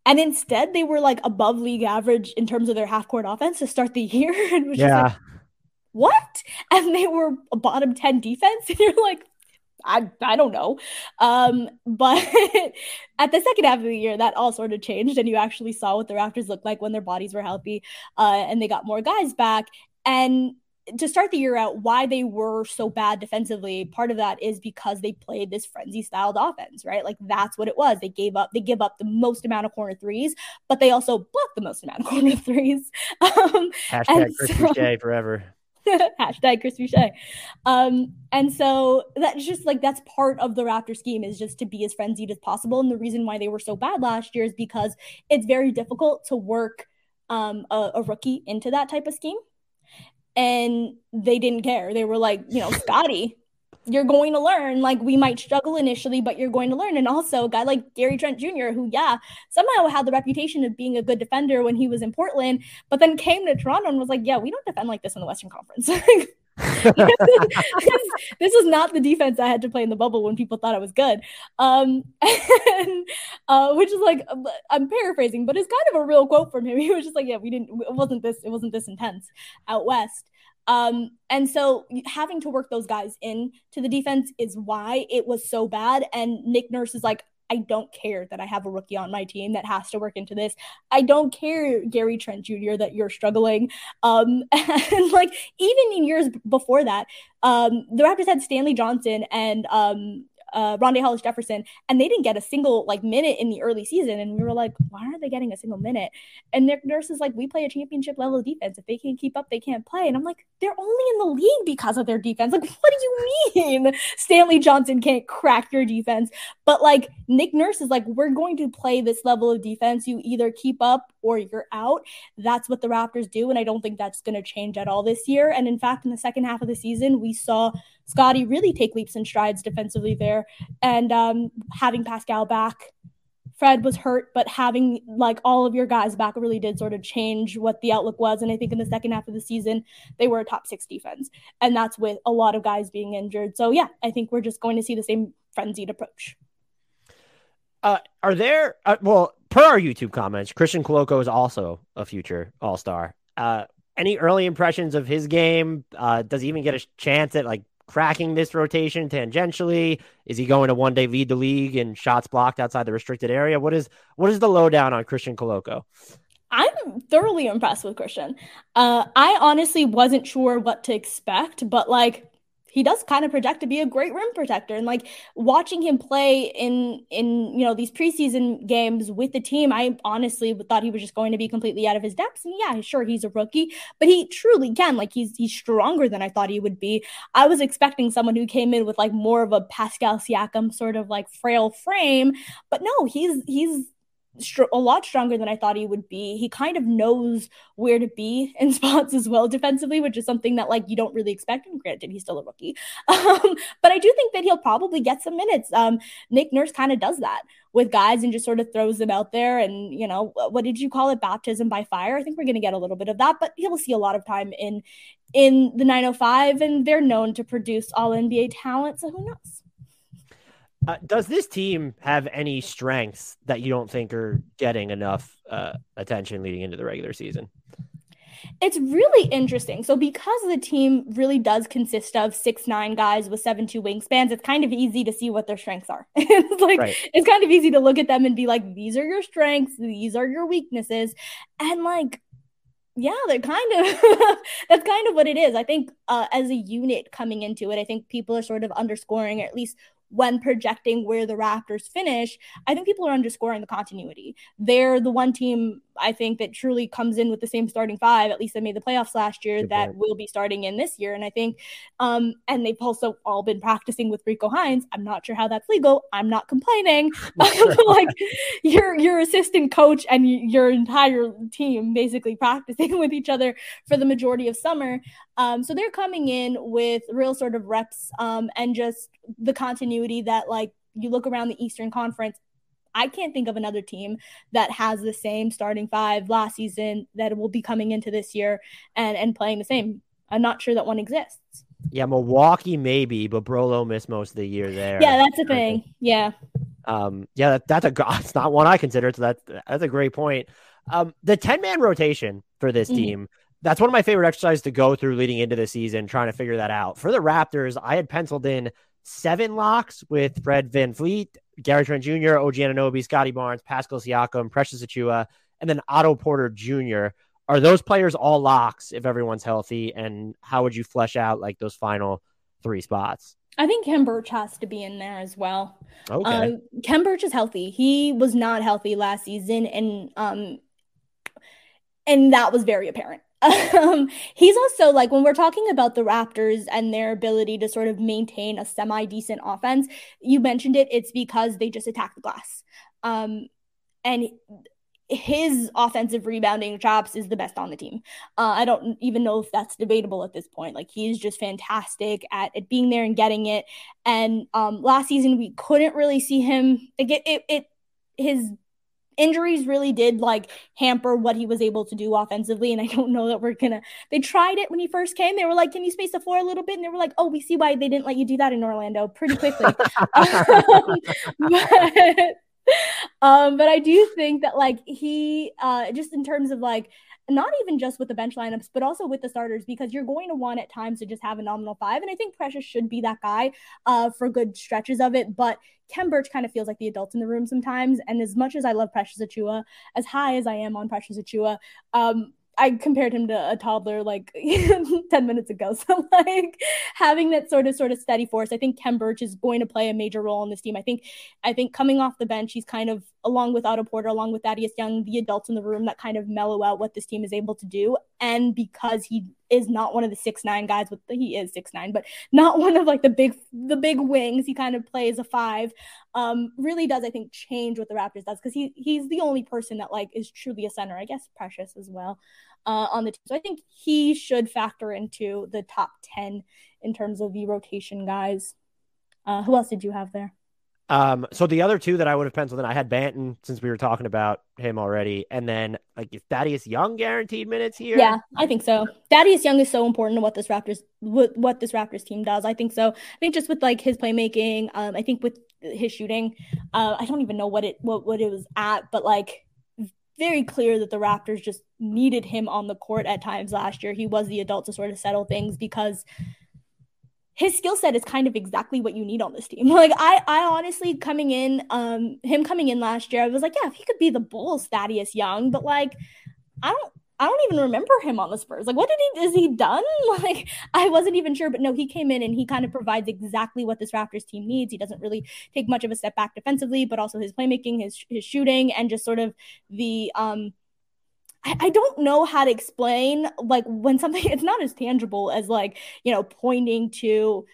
Speaker 2: And instead, they were like above league average in terms of their half court offense to start the year. and was yeah. Like, what? And they were a bottom 10 defense. And you're like, I, I don't know. Um, but at the second half of the year, that all sort of changed, and you actually saw what the Raptors looked like when their bodies were healthy uh, and they got more guys back. And to start the year out, why they were so bad defensively, part of that is because they played this frenzy styled offense, right? Like that's what it was. They gave up, they give up the most amount of corner threes, but they also block the most amount of corner threes.
Speaker 1: Um, Hashtag Chris so, Boucher forever.
Speaker 2: Hashtag Chris Boucher. Um, and so that's just like that's part of the Raptor scheme is just to be as frenzied as possible. And the reason why they were so bad last year is because it's very difficult to work um, a, a rookie into that type of scheme and they didn't care. They were like, you know, Scottie, you're going to learn. Like we might struggle initially, but you're going to learn. And also a guy like Gary Trent Jr., who, yeah, somehow had the reputation of being a good defender when he was in Portland, but then came to Toronto and was like, yeah, we don't defend like this in the Western Conference. this, is not the defense I had to play in the bubble when people thought I was good. Um, and, uh, which is like I'm paraphrasing, but it's kind of a real quote from him. He was just like, "Yeah, we didn't. It wasn't this. It wasn't this intense out west." Um, and so having to work those guys in to the defense is why it was so bad. And Nick Nurse is like, I don't care that I have a rookie on my team that has to work into this. I don't care, Gary Trent Jr., that you're struggling. Um, and like even in years before that, um, the Raptors had Stanley Johnson and um, uh, Rondae Hollis Jefferson, and they didn't get a single like minute in the early season. And we were like, why aren't they getting a single minute? And Nick Nurse is like, we play a championship level defense. If they can't keep up, they can't play. And I'm like, they're only in the league because of their defense. Like, what do you mean Stanley Johnson can't crack your defense? But like Nick Nurse is like, we're going to play this level of defense. You either keep up or you're out. That's what the Raptors do. And I don't think that's going to change at all this year. And in fact, in the second half of the season, we saw Scottie really take leaps and strides defensively there. And um, having Pascal back Fred was hurt, but having like all of your guys back really did sort of change what the outlook was. And I think in the second half of the season, they were a top six defense. And that's with a lot of guys being injured. So yeah, I think we're just going to see the same frenzied approach.
Speaker 1: Uh, are there, uh, well, per our YouTube comments, Christian Koloko is also a future All Star. Uh, any early impressions of his game? Uh, does he even get a chance at like cracking this rotation tangentially? Is he going to one day lead the league in shots blocked outside the restricted area? What is what is the lowdown on Christian Koloko?
Speaker 2: I'm thoroughly impressed with Christian. Uh, I honestly wasn't sure what to expect, but like he does kind of project to be a great rim protector and like watching him play in in you know these preseason games with the team i honestly thought he was just going to be completely out of his depths and yeah sure he's a rookie but he truly can like he's he's stronger than i thought he would be. I was expecting someone who came in with like more of a pascal siakam sort of like frail frame but no he's he's a lot stronger than I thought he would be. He kind of knows where to be in spots as well defensively, which is something that like you don't really expect. And granted, he's still a rookie, um, but I do think that he'll probably get some minutes. Um, Nick Nurse kind of does that with guys and just sort of throws them out there. And you know, what did you call it? Baptism by fire. I think we're going to get a little bit of that, but he'll see a lot of time in in the 905, and they're known to produce all NBA talent. So who knows?
Speaker 1: Uh, does this team have any strengths that you don't think are getting enough uh, attention leading into the regular season?
Speaker 2: It's really interesting. So, because the team really does consist of six nine guys with seven two wingspans, it's kind of easy to see what their strengths are. it's like right. it's kind of easy to look at them and be like, these are your strengths, these are your weaknesses, and like yeah they're kind of that's kind of what it is i think uh, as a unit coming into it i think people are sort of underscoring or at least when projecting where the Raptors finish, I think people are underscoring the continuity. They're the one team I think that truly comes in with the same starting five. At least they made the playoffs last year. Good that point. will be starting in this year, and I think, um, and they've also all been practicing with Rico Hines. I'm not sure how that's legal. I'm not complaining. like your your assistant coach and your entire team basically practicing with each other for the majority of summer. Um, so they're coming in with real sort of reps um, and just the continuity that like you look around the Eastern Conference I can't think of another team that has the same starting five last season that will be coming into this year and and playing the same. I'm not sure that one exists.
Speaker 1: Yeah, Milwaukee maybe, but Brolo missed most of the year there.
Speaker 2: Yeah, that's a thing. Yeah.
Speaker 1: Um, yeah, that, that's a it's not one I consider. So that's that's a great point. Um, the ten man rotation for this mm-hmm. team. That's one of my favorite exercises to go through leading into the season, trying to figure that out. For the Raptors, I had penciled in seven locks with Fred VanVleet, Gary Trent Jr., OG Anunoby, Scottie Barnes, Pascal Siakam, Precious Achiuwa, and then Otto Porter Jr. Are those players all locks if everyone's healthy? And how would you flesh out like those final three spots?
Speaker 2: I think Khem Birch has to be in there as well.
Speaker 1: Okay. Um,
Speaker 2: Khem Birch is healthy. He was not healthy last season, and um, and that was very apparent. Um, he's also like when we're talking about the Raptors and their ability to sort of maintain a semi decent offense, you mentioned it, it's because they just attack the glass. Um, and his offensive rebounding chops is the best on the team. Uh, I don't even know if that's debatable at this point. Like he's just fantastic at, being there and getting it. And um, last season we couldn't really see him. Like it, it, it his injuries really did like hamper what he was able to do offensively. And I don't know that we're gonna. They tried it when he first came. They were like, "Can you space the floor a little bit?" And they were like, "Oh, we see why they didn't let you do that in Orlando pretty quickly." um, but, um, but I do think that like he, uh, just in terms of like not even just with the bench lineups, but also with the starters, because you're going to want at times to just have a nominal five. And I think Precious should be that guy uh, for good stretches of it. But Khem Birch kind of feels like the adults in the room sometimes. And as much as I love Precious Achiuwa, as high as I am on Precious Achiuwa, um, I compared him to a toddler like 10 minutes ago. So like having that sort of sort of steady force, I think Khem Birch is going to play a major role in this team. I think I think coming off the bench, he's kind of along with Otto Porter, along with Thaddeus Young, the adults in the room that kind of mellow out what this team is able to do. And because he is not one of the six nine guys with the, he is six nine, but not one of like the big the big wings. He kind of plays a five. Um, really does I think change what the Raptors does because he he's the only person that like is truly a center. I guess Precious as well uh, on the team. So I think he should factor into the top ten in terms of the rotation guys. Uh, who else did you have there?
Speaker 1: Um, so the other two that I would have penciled in, I had Banton since we were talking about him already, and then like is Thaddeus Young guaranteed minutes here?
Speaker 2: Yeah, I think so. Thaddeus Young is so important to what this Raptors what, what this Raptors team does. I think so. I think just with like his playmaking, um, I think with his shooting, uh, I don't even know what it what what it was at, but like very clear that the Raptors just needed him on the court at times last year. He was the adult to sort of settle things because his skill set is kind of exactly what you need on this team. Like I, I honestly coming in, um, him coming in last year, I was like, yeah, if he could be the Bulls Thaddeus Young, but like, I don't, I don't even remember him on the Spurs. Like, what did he is he done? Like, I wasn't even sure, but no, he came in and he kind of provides exactly what this Raptors team needs. He doesn't really take much of a step back defensively, but also his playmaking, his his shooting, and just sort of the um I, I don't know how to explain like when something it's not as tangible as like you know pointing to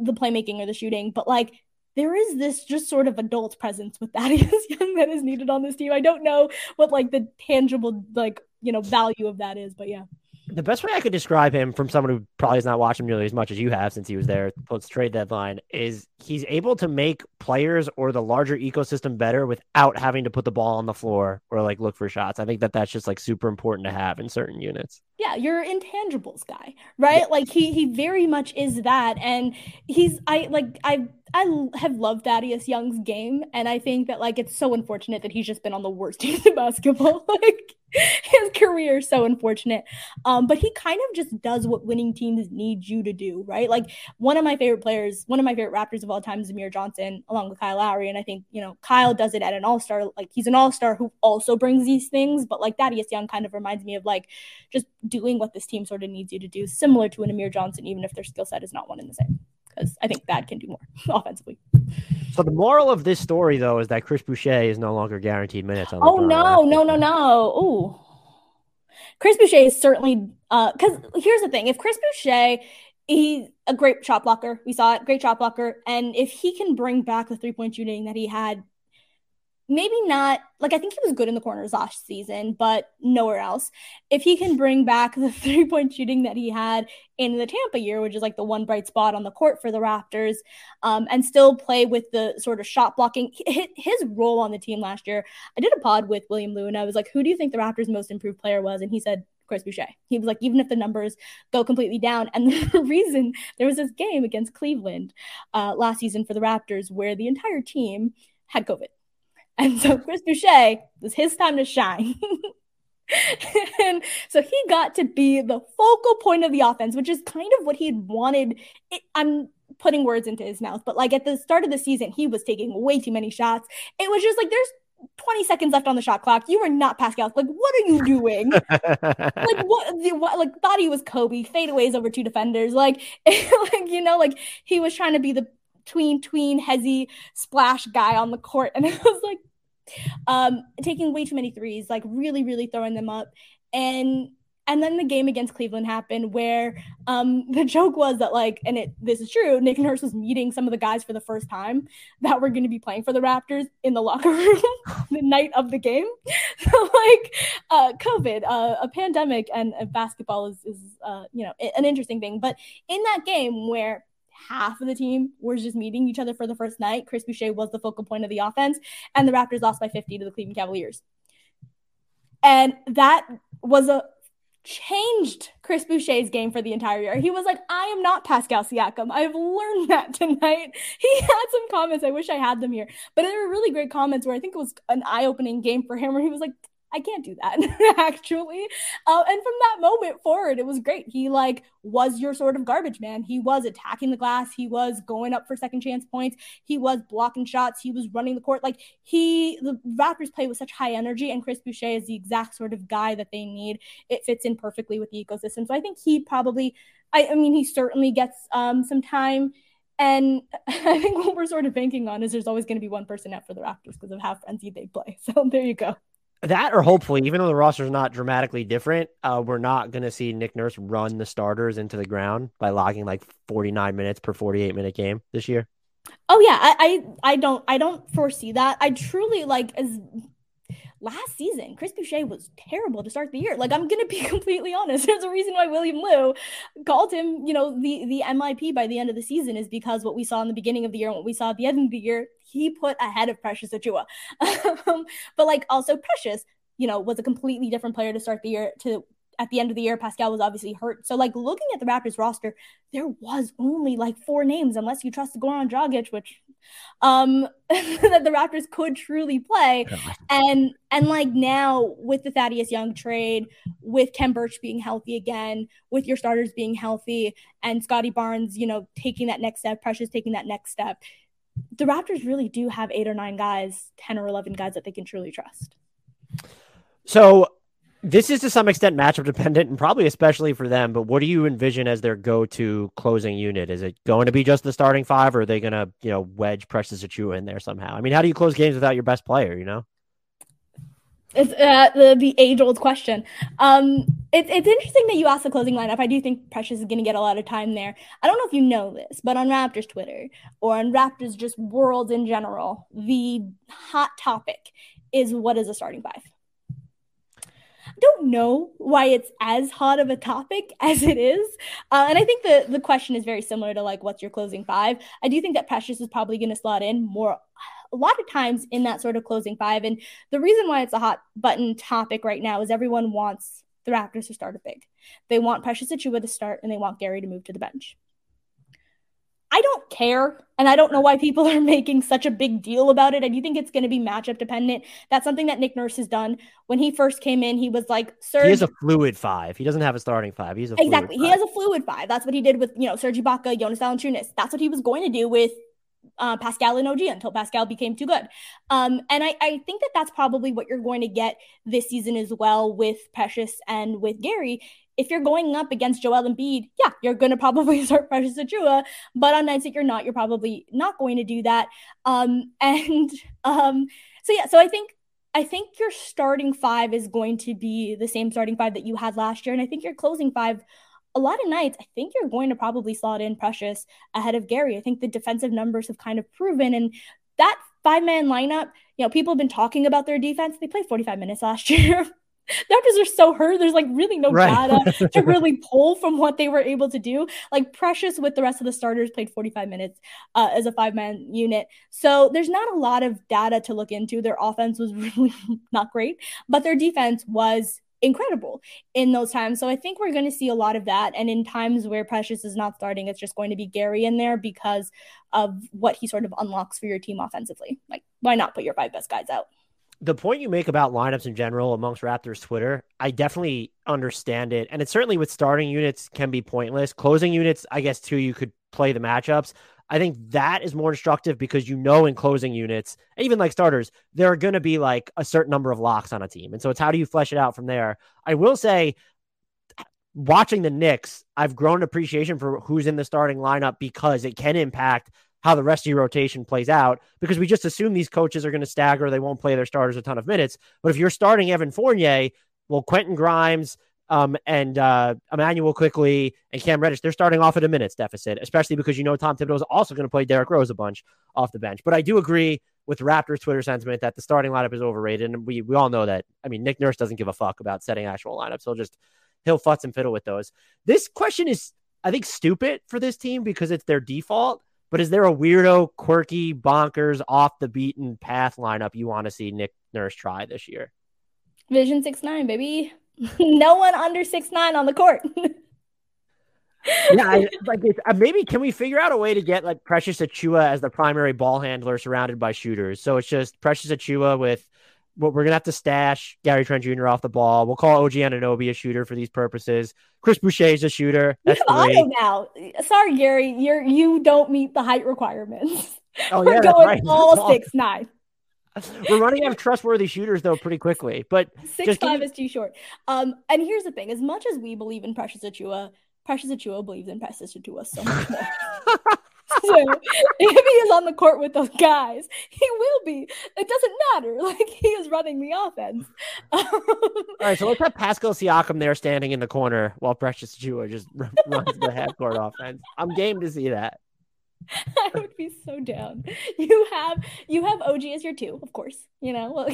Speaker 2: the playmaking or the shooting but like there is this just sort of adult presence with Thaddeus Young that is needed on this team. I don't know what like the tangible like you know value of that is, but yeah
Speaker 1: the best way I could describe him from someone who probably has not watched him nearly as much as you have since he was there post trade deadline is he's able to make players or the larger ecosystem better without having to put the ball on the floor or like look for shots. I think that that's just like super important to have in certain units.
Speaker 2: Yeah, you're intangibles guy, right? Yeah. Like he he very much is that, and he's I like I I have loved Thaddeus Young's game, and I think that like it's so unfortunate that he's just been on the worst teams in basketball. like his career is so unfortunate. Um, but he kind of just does what winning teams need you to do, right? Like one of my favorite players, one of my favorite Raptors of all time is Amir Johnson, along with Kyle Lowry. And I think, you know, Kyle does it at an all-star. Like he's an all-star who also brings these things, but like Thaddeus Young kind of reminds me of like just doing what this team sort of needs you to do, similar to an Amir Johnson, even if their skill set is not one and the same. Because I think Thad can do more offensively.
Speaker 1: So the moral of this story, though, is that Chris Boucher is no longer guaranteed minutes.
Speaker 2: oh no, no, no, no! Ooh, Chris Boucher is certainly uh because uh, here's the thing: if Chris Boucher, he's a great shot blocker. We saw it, great shot blocker, and if he can bring back the three point shooting that he had maybe not like I think he was good in the corners last season, but nowhere else. If he can bring back the three point shooting that he had in the Tampa year, which is like the one bright spot on the court for the Raptors, um, and still play with the sort of shot blocking, his role on the team last year. I did a pod with William Lou, and I was like, "Who do you think the Raptors' most improved player was?" And he said. Chris Boucher. He was like, even if the numbers go completely down, and the reason there was this game against Cleveland uh, last season for the Raptors where the entire team had COVID and so Chris Boucher was his time to shine. and so he got to be the focal point of the offense, which is kind of what he had wanted. It, I'm putting words into his mouth, but like at the start of the season, he was taking way too many shots. It was just like there's 20 seconds left on the shot clock. You are not Pascal. Like, what are you doing? like, what, the, what? Like, thought he was Kobe. Fadeaways over two defenders. Like, like you know, like he was trying to be the tween tween hezzy splash guy on the court, and it was like, um, taking way too many threes, like really, really throwing them up. And and then the game against Cleveland happened where um, the joke was that like, and it this is true, Nick Nurse was meeting some of the guys for the first time that were going to be playing for the Raptors in the locker room the night of the game. So like, uh, COVID, uh, a pandemic, and uh, basketball is is uh, you know an interesting thing. But in that game where half of the team were just meeting each other for the first night. Chris Boucher was the focal point of the offense, and the Raptors lost by 50 to the Cleveland Cavaliers. And that was a changed Chris Boucher's game for the entire year. He was like, I am not Pascal Siakam. I've learned that tonight. He had some comments. I wish I had them here, but there were really great comments where I think it was an eye opening game for him where he was like, I can't do that actually. Uh, and from that moment forward, it was great. He like was your sort of garbage man. He was attacking the glass. He was going up for second chance points. He was blocking shots. He was running the court. Like he, the Raptors play with such high energy, and Chris Boucher is the exact sort of guy that they need. It fits in perfectly with the ecosystem. So I think he probably, I, I mean, he certainly gets um, some time. And I think what we're sort of banking on is there's always going to be one person out for the Raptors because of how frenzied they play. So there you go.
Speaker 1: That or hopefully, even though the roster is not dramatically different, uh, we're not going to see Nick Nurse run the starters into the ground by logging like 49 minutes per 48 minute game this year.
Speaker 2: Oh yeah, I, I I don't I don't foresee that. I truly like as last season, Chris Boucher was terrible to start the year. Like I'm gonna be completely honest. There's a reason why William Lou called him, you know, the the MIP by the end of the season is because what we saw in the beginning of the year and what we saw at the end of the year, he put ahead of Precious Achiuwa. um, but like also Precious, you know, was a completely different player to start the year to at the end of the year, Pascal was obviously hurt. So, like looking at the Raptors roster, there was only like four names, unless you trust Goran Dragic, which um that the Raptors could truly play. And and like now with the Thaddeus Young trade, with Khem Birch being healthy again, with your starters being healthy, and Scottie Barnes, you know, taking that next step, Precious taking that next step, the Raptors really do have eight or nine guys, ten or eleven guys that they can truly trust.
Speaker 1: So this is to some extent matchup dependent and probably especially for them, but what do you envision as their go to closing unit? Is it going to be just the starting five or are they going to, you know, wedge Precious Achiuwa in there somehow? I mean, how do you close games without your best player, you know?
Speaker 2: It's uh, the, the age old question. Um, it, it's interesting that you asked the closing lineup. I do think Precious is going to get a lot of time there. I don't know if you know this, but on Raptors Twitter or on Raptors just world in general, the hot topic is what is a starting five? Don't know why it's as hot of a topic as it is. Uh, and I think the the question is very similar to like what's your closing five. I do think that Precious is probably going to slot in more a lot of times in that sort of closing five. And the reason why it's a hot button topic right now is everyone wants the Raptors to start a big. They want Precious Achiuwa to start and they want Gary to move to the bench. I don't care. And I don't know why people are making such a big deal about it. I do think it's going to be matchup dependent. That's something that Nick Nurse has done. When he first came in, he was like, Serge.
Speaker 1: He has a fluid five. He doesn't have a starting five. He's a
Speaker 2: exactly. He has a fluid five. That's what he did with, you know, Serge Ibaka, Jonas Valanciunas. That's what he was going to do with uh, Pascal and OG until Pascal became too good. Um, and I, I think that that's probably what you're going to get this season as well with Precious and with Gary if you're going up against Joel Embiid, yeah, you're going to probably start Precious Achiuwa. But on nights that you're not, you're probably not going to do that. Um, and um, so yeah, so I think I think your starting five is going to be the same starting five that you had last year, and I think your closing five. A lot of nights, I think you're going to probably slot in Precious ahead of Gary. I think the defensive numbers have kind of proven, and that five man lineup, you know, people have been talking about their defense. They played 45 minutes last year. Raptors are so hurt. There's like really no right. data to really pull from what they were able to do. Like Precious with the rest of the starters played 45 minutes uh, as a five man unit. So there's not a lot of data to look into. Their offense was really not great, but their defense was incredible in those times. So I think we're going to see a lot of that. And in times where Precious is not starting, it's just going to be Gary in there because of what he sort of unlocks for your team offensively. Like, why not put your five best guys out?
Speaker 1: The point you make about lineups in general amongst Raptors Twitter, I definitely understand it. And it's certainly with starting units can be pointless. Closing units, I guess too, you could play the matchups. I think that is more instructive because you know in closing units, even like starters, there are going to be like a certain number of locks on a team. And so it's how do you flesh it out from there? I will say watching the Knicks, I've grown appreciation for who's in the starting lineup because it can impact how the rest of your rotation plays out because we just assume these coaches are going to stagger. They won't play their starters a ton of minutes. But if you're starting Evan Fournier, well, Quentin Grimes um, and uh, Immanuel Quickley and Cam Reddish, they're starting off at a minutes deficit, especially because you know Tom Thibodeau is also going to play Derrick Rose a bunch off the bench. But I do agree with Raptors Twitter sentiment that the starting lineup is overrated. And we, we all know that. I mean, Nick Nurse doesn't give a fuck about setting actual lineups. He'll just, he'll futz and fiddle with those. This question is, I think, stupid for this team because it's their default. But is there a weirdo, quirky, bonkers, off the beaten path lineup you want to see Nick Nurse try this year?
Speaker 2: Vision six nine, baby. no one under six nine on the court.
Speaker 1: yeah, I, like uh, maybe can we figure out a way to get like Precious Achiuwa as the primary ball handler surrounded by shooters? So it's just Precious Achiuwa with what we're gonna have to stash Gary Trent Jr. off the ball. We'll call OG Anunoby a shooter for these purposes. Chris Boucher is a shooter.
Speaker 2: That's auto now. Sorry, Gary, you're you don't meet the height requirements. Oh, we're yeah, going right. all six nine.
Speaker 1: We're running out of trustworthy shooters though pretty quickly, but
Speaker 2: six five is too short. Um, and here's the thing: as much as we believe in Precious Achiuwa, Precious Achiuwa believes in Precious Achiuwa so much more. so if he is on the court with those guys, he will be. It doesn't matter. Like he is running the offense.
Speaker 1: All right, so let's have Pascal Siakam there standing in the corner while Precious Achiuwa just runs the half court offense. I'm game to see that.
Speaker 2: I would be so down. You have you have OG as your two, of course. You know,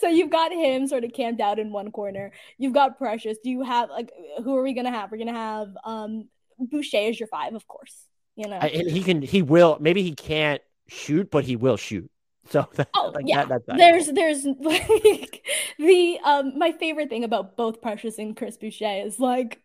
Speaker 2: so you've got him sort of camped out in one corner. You've got Precious. Do you have like who are we gonna have? We're gonna have um Boucher as your five, of course. You know,
Speaker 1: and he can he will maybe he can't shoot, but he will shoot. So
Speaker 2: that, oh like yeah, that, there's there's like the um my favorite thing about both Precious and Chris Boucher is like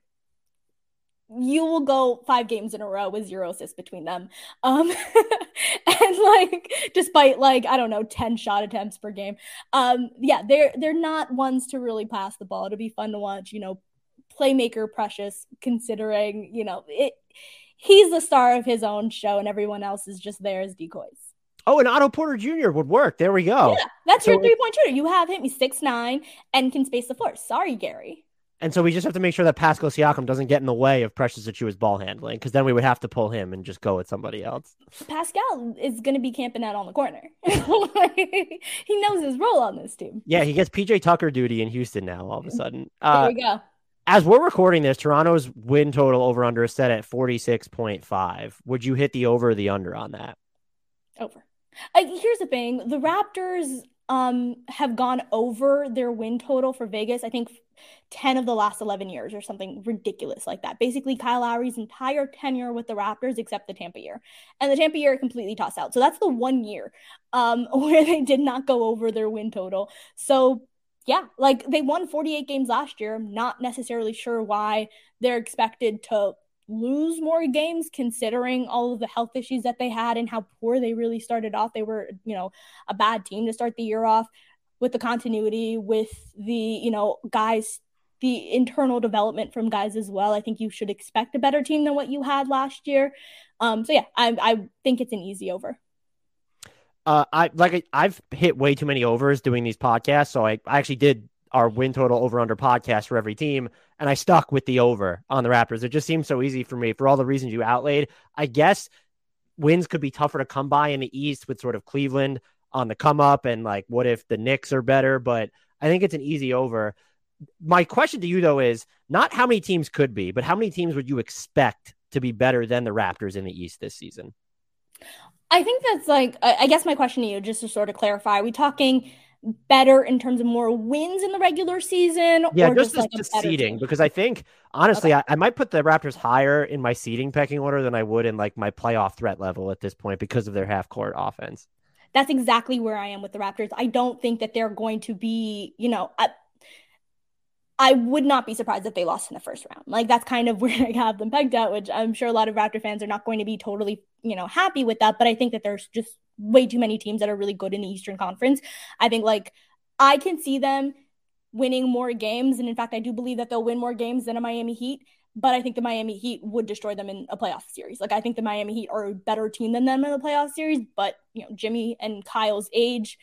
Speaker 2: you will go five games in a row with zero assists between them. Um, and like, despite like, I don't know, 10 shot attempts per game. Um, yeah, they're, they're not ones to really pass the ball. It'll be fun to watch, you know, playmaker precious considering, you know, it, he's the star of his own show and everyone else is just there as decoys.
Speaker 1: Oh, and Otto Porter Jr. would work. There we go.
Speaker 2: Yeah, that's so your three point shooter. You have him. He's six nine and can space the floor. Sorry, Gary.
Speaker 1: And so we just have to make sure that Pascal Siakam doesn't get in the way of Precious Achiuwa's ball handling, because then we would have to pull him and just go with somebody else.
Speaker 2: Pascal is going to be camping out on the corner. he knows his role on this team.
Speaker 1: Yeah, he gets PJ Tucker duty in Houston now. All of a sudden,
Speaker 2: uh, there we go.
Speaker 1: As we're recording this, Toronto's win total over under is set at forty six point five. Would you hit the over or the under on that?
Speaker 2: Over. Uh, here's the thing: the Raptors um have gone over their win total for Vegas. I think 10 of the last 11 years or something ridiculous like that. Basically, Kyle Lowry's entire tenure with the Raptors, except the Tampa year. And the Tampa year completely tossed out. So that's the one year um, where they did not go over their win total. So, yeah, like they won 48 games last year. I'm not necessarily sure why they're expected to lose more games considering all of the health issues that they had and how poor they really started off. They were, you know, a bad team to start the year off with the continuity, with the, you know, guys, the internal development from guys as well. I think you should expect a better team than what you had last year. Um, so yeah, I, I think it's an easy over.
Speaker 1: Uh, I like I've hit way too many overs doing these podcasts, so I, I actually did our win total over under podcast for every team, and I stuck with the over on the Raptors. It just seems so easy for me for all the reasons you outlaid. I guess wins could be tougher to come by in the East with sort of Cleveland on the come up and like what if the Knicks are better, but I think it's an easy over. My question to you though is not how many teams could be, but how many teams would you expect to be better than the Raptors in the East this season?
Speaker 2: I think that's like I guess my question to you just to sort of clarify, are we talking better in terms of more wins in the regular season?
Speaker 1: Yeah, just, just, like seeding team? because I think honestly, okay. I, I, might put the Raptors higher in my seeding pecking order than I would in like my playoff threat level at this point because of their half court offense
Speaker 2: that's exactly where I am with the Raptors. I don't think that they're going to be, you know, I, would not be surprised if they lost in the first round. Like that's kind of where I have them pegged at, which I'm sure a lot of Raptor fans are not going to be totally, you know, happy with that. But I think that there's just way too many teams that are really good in the Eastern Conference. I think like I can see them winning more games. And in fact, I do believe that they'll win more games than a Miami Heat but I think the Miami Heat would destroy them in a playoff series. Like I think the Miami Heat are a better team than them in the playoff series, but you know, Jimmy and Kyle's age,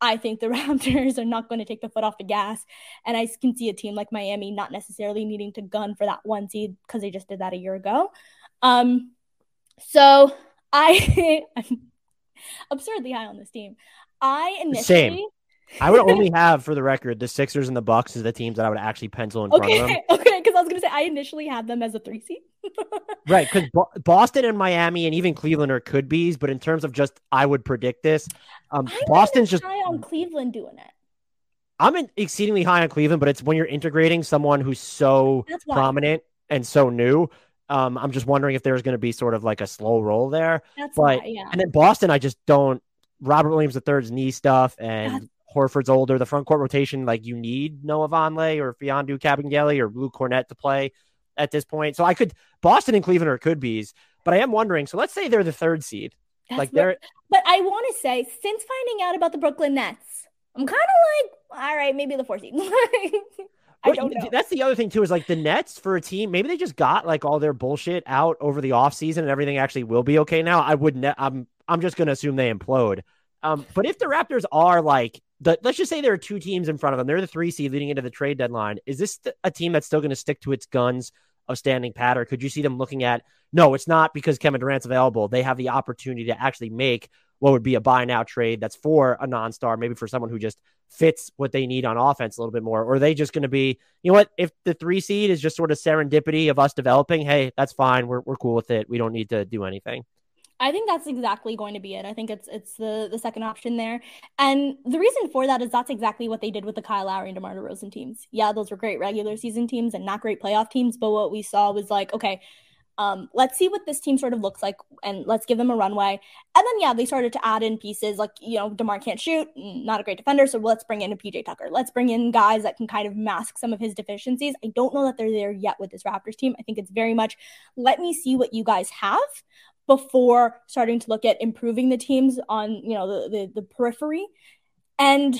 Speaker 2: I think the Raptors are not going to take the foot off the gas. And I can see a team like Miami not necessarily needing to gun for that one seed because they just did that a year ago. Um, so I am absurdly high on this team. I initially
Speaker 1: Same. I would only have, for the record, the Sixers and the Bucks as the teams that I would actually pencil in
Speaker 2: okay,
Speaker 1: front of them.
Speaker 2: Okay, because I was going to say I initially had them as a three seed.
Speaker 1: Right, because Bo- Boston and Miami and even Cleveland are could be's, but in terms of just, I would predict this. Um, Boston's just
Speaker 2: high on Cleveland doing it.
Speaker 1: I'm in exceedingly high on Cleveland, but it's when you're integrating someone who's so prominent and so new. Um, I'm just wondering if there's going to be sort of like a slow roll there.
Speaker 2: That's
Speaker 1: but
Speaker 2: why, yeah.
Speaker 1: and then Boston, I just don't. Robert Williams III's knee stuff and That's Horford's older. The front court rotation, like you need Noah Vonleh or Mfiondu Kabengele or Luke Kornet to play at this point. So I could Boston and Cleveland are could be's, but I am wondering. So let's say they're the third seed.
Speaker 2: That's like they're. But I want to say, since finding out about the Brooklyn Nets, I'm kind of like, all right, maybe the fourth seed. I don't know.
Speaker 1: That's the other thing too is like the Nets for a team. Maybe they just got like all their bullshit out over the offseason and everything actually will be okay now. I would. Ne- I'm. I'm just gonna assume they implode. Um, but if the Raptors are like the, let's just say there are two teams in front of them. They're the three seed leading into the trade deadline. Is this a team that's still going to stick to its guns of standing pat, or could you see them looking at no, it's not because Kevin Durant's available. They have the opportunity to actually make what would be a buy now trade that's for a non-star, maybe for someone who just fits what they need on offense a little bit more. Or are they just going to be, you know what, if the three seed is just sort of serendipity of us developing, hey, that's fine. We're we're cool with it. We don't need to do anything.
Speaker 2: I think that's exactly going to be it. I think it's it's the the second option there, and the reason for that is that's exactly what they did with the Kyle Lowry and DeMar DeRozan teams. Yeah, those were great regular season teams and not great playoff teams, but what we saw was like, okay, um, let's see what this team sort of looks like and let's give them a runway. And then, yeah, they started to add in pieces like, you know, DeMar can't shoot, not a great defender. So let's bring in a PJ Tucker. Let's bring in guys that can kind of mask some of his deficiencies. I don't know that they're there yet with this Raptors team. I think it's very much let me see what you guys have before starting to look at improving the teams on, you know, the, the, the periphery. And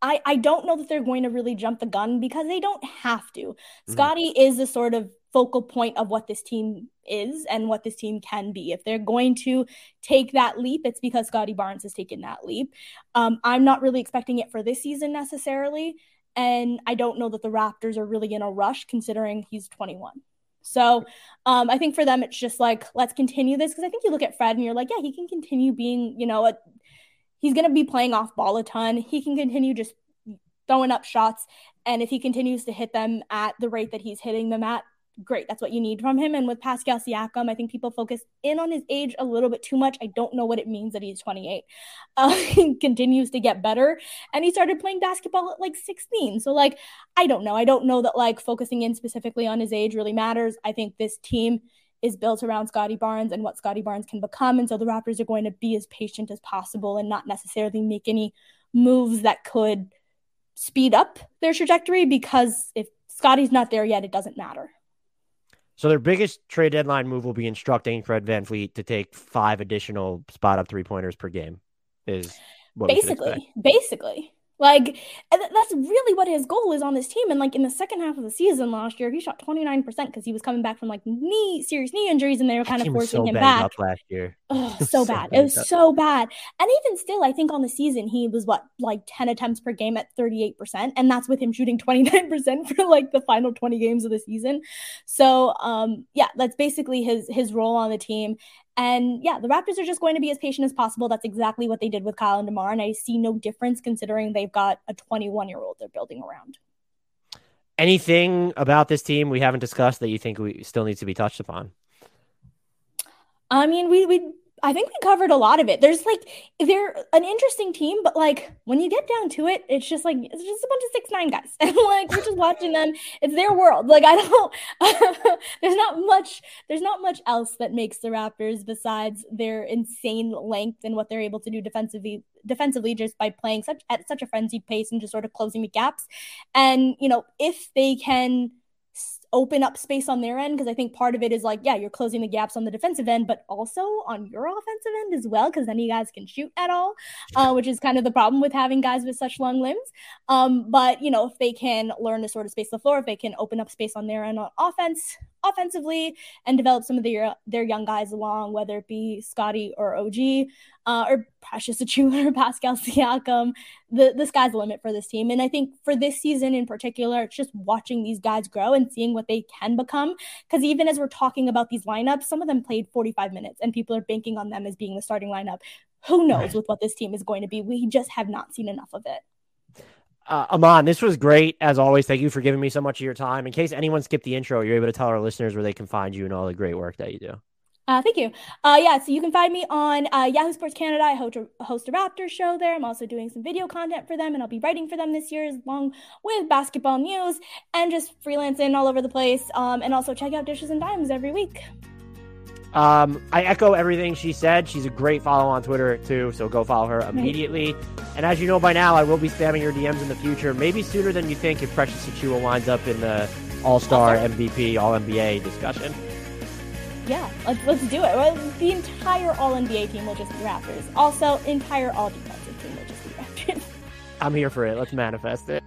Speaker 2: I, I don't know that they're going to really jump the gun because they don't have to. Mm-hmm. Scottie is a sort of focal point of what this team is and what this team can be. If they're going to take that leap, it's because Scottie Barnes has taken that leap. Um, I'm not really expecting it for this season necessarily. And I don't know that the Raptors are really in a rush considering he's 21. So um, I think for them, it's just like, let's continue this. Because I think you look at Fred and you're like, yeah, he can continue being, you know, a, he's going to be playing off ball a ton. He can continue just throwing up shots. And if he continues to hit them at the rate that he's hitting them at, great. That's what you need from him. And with Pascal Siakam, I think people focus in on his age a little bit too much. I don't know what it means that he's 28. Uh, he continues to get better. And he started playing basketball at like 16. So, like, I don't know. I don't know that like focusing in specifically on his age really matters. I think this team is built around Scottie Barnes and what Scottie Barnes can become. And so the Raptors are going to be as patient as possible and not necessarily make any moves that could speed up their trajectory because if Scottie's not there yet, it doesn't matter.
Speaker 1: So their biggest trade deadline move will be instructing Fred VanVleet to take five additional spot up three pointers per game. Is
Speaker 2: basically basically like that's really what his goal is on this team. And like in the second half of the season last year, he shot 29% because he was coming back from like knee serious knee injuries and they were kind of forcing so him back.
Speaker 1: last year.
Speaker 2: Oh, so, so bad. It was up. so bad. And even still, I think on the season he was what like 10 attempts per game at 38%. And that's with him shooting 29% for like the final 20 games of the season. So um yeah, that's basically his his role on the team. And yeah, the Raptors are just going to be as patient as possible. That's exactly what they did with Kyle and DeMar. And I see no difference considering they've got a 21 year old they're building around.
Speaker 1: Anything about this team we haven't discussed that you think we still needs to be touched upon?
Speaker 2: I mean, we we I think we covered a lot of it. There's like they're an interesting team, but like when you get down to it, it's just like it's just a bunch of six nine guys, and like we're just watching them. It's their world. Like I don't. there's not much. There's not much else that makes the Raptors besides their insane length and what they're able to do defensively. Defensively, just by playing such at such a frenzied pace and just sort of closing the gaps, and you know if they can open up space on their end because I think part of it is like, yeah, you're closing the gaps on the defensive end, but also on your offensive end as well, because then you guys can shoot at all, uh, which is kind of the problem with having guys with such long limbs. Um, but you know, if they can learn to sort of space the floor, if they can open up space on their end on offense, offensively and develop some of their their young guys along, whether it be Scottie or OG uh, or Precious Achiuwa or Pascal Siakam. The the sky's the limit for this team, and I think for this season in particular, it's just watching these guys grow and seeing what they can become. Because even as we're talking about these lineups, some of them played 45 minutes, and people are banking on them as being the starting lineup. Who knows right. with what this team is going to be? We just have not seen enough of it.
Speaker 1: Uh, Iman, this was great as always. Thank you for giving me so much of your time. In case anyone skipped the intro, you're able to tell our listeners where they can find you and all the great work that you do.
Speaker 2: Uh, thank you. Uh, yeah, so you can find me on uh, Yahoo Sports Canada. I host a, host a Raptors show there. I'm also doing some video content for them, and I'll be writing for them this year, along with basketball news and just freelancing all over the place. Um, and also check out Dishes and Dimes every week.
Speaker 1: Um, I echo everything she said. She's a great follow on Twitter too, so go follow her immediately. And as you know by now, I will be spamming your DMs in the future, maybe sooner than you think if Precious Achiuwa winds up in the All Star, MVP, All NBA discussion.
Speaker 2: Yeah, let's, let's do it. Well, the entire All NBA team will just be Raptors. Also, entire All Defensive team will just be Raptors.
Speaker 1: I'm here for it. Let's manifest it.